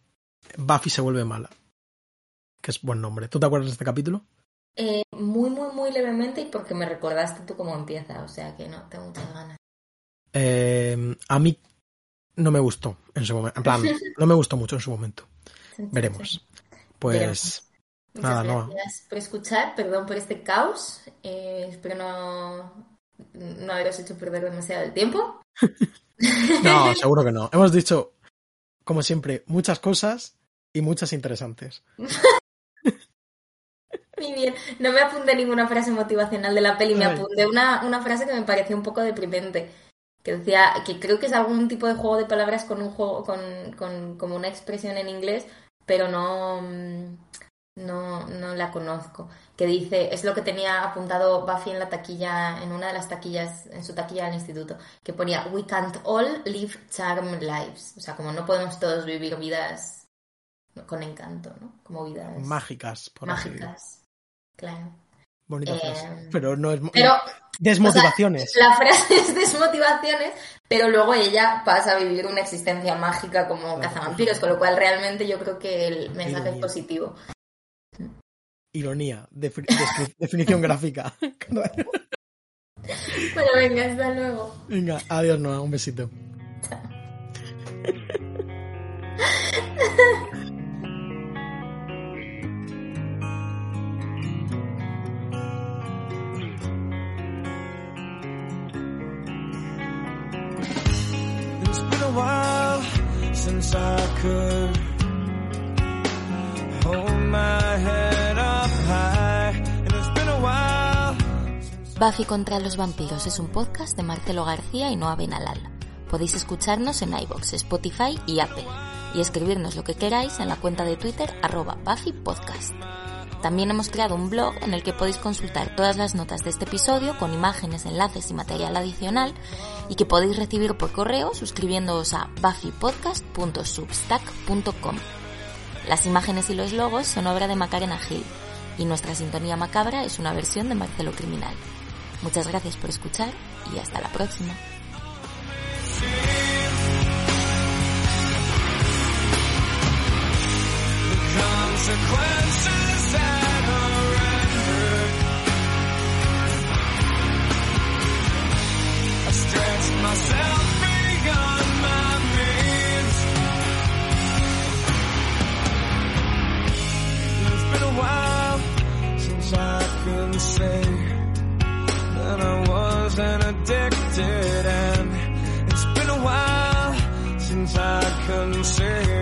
Buffy se vuelve mala, que es buen nombre. ¿Tú te acuerdas de este capítulo? Eh, muy, muy, muy levemente y porque me recordaste tú cómo empieza, o sea que no, tengo muchas ganas. a mí no me gustó en su momento, en plan, <laughs> no me gustó mucho en su momento. Veremos. Pues... Muchas gracias por escuchar, perdón por este caos. Eh, espero no, no haberos hecho perder demasiado el tiempo. <laughs> no, seguro que no. Hemos dicho, como siempre, muchas cosas y muchas interesantes. <laughs> Muy bien. No me apunté ninguna frase motivacional de la peli, me apunté una, una frase que me pareció un poco deprimente. Que decía que creo que es algún tipo de juego de palabras con un juego, con, con como una expresión en inglés, pero no no, no la conozco. Que dice, es lo que tenía apuntado Buffy en la taquilla, en una de las taquillas, en su taquilla del instituto, que ponía, We can't all live charm lives. O sea, como no podemos todos vivir vidas con encanto, ¿no? Como vidas Mágicas, por así mágicas. Claro. Bonita Eh, frase. Pero no es. Pero Desmotivaciones. O sea, la frase es desmotivaciones, pero luego ella pasa a vivir una existencia mágica como Claro, cazavampiros, con lo cual realmente yo creo que el mensaje es positivo. Ironía. Defi- descri- <laughs> definición gráfica. Bueno, venga, hasta luego. Venga, adiós, Noah. Un besito. It's been a while since I could Buffy contra los vampiros es un podcast de Marcelo García y Noa Benalal. Podéis escucharnos en iBox, Spotify y Apple, y escribirnos lo que queráis en la cuenta de Twitter arroba Buffy Podcast. También hemos creado un blog en el que podéis consultar todas las notas de este episodio con imágenes, enlaces y material adicional y que podéis recibir por correo suscribiéndoos a buffypodcast.substack.com. Las imágenes y los logos son obra de Macarena Gil y nuestra sintonía macabra es una versión de Marcelo Criminal. Muchas gracias por escuchar y hasta la próxima. I wasn't addicted, and it's been a while since I couldn't say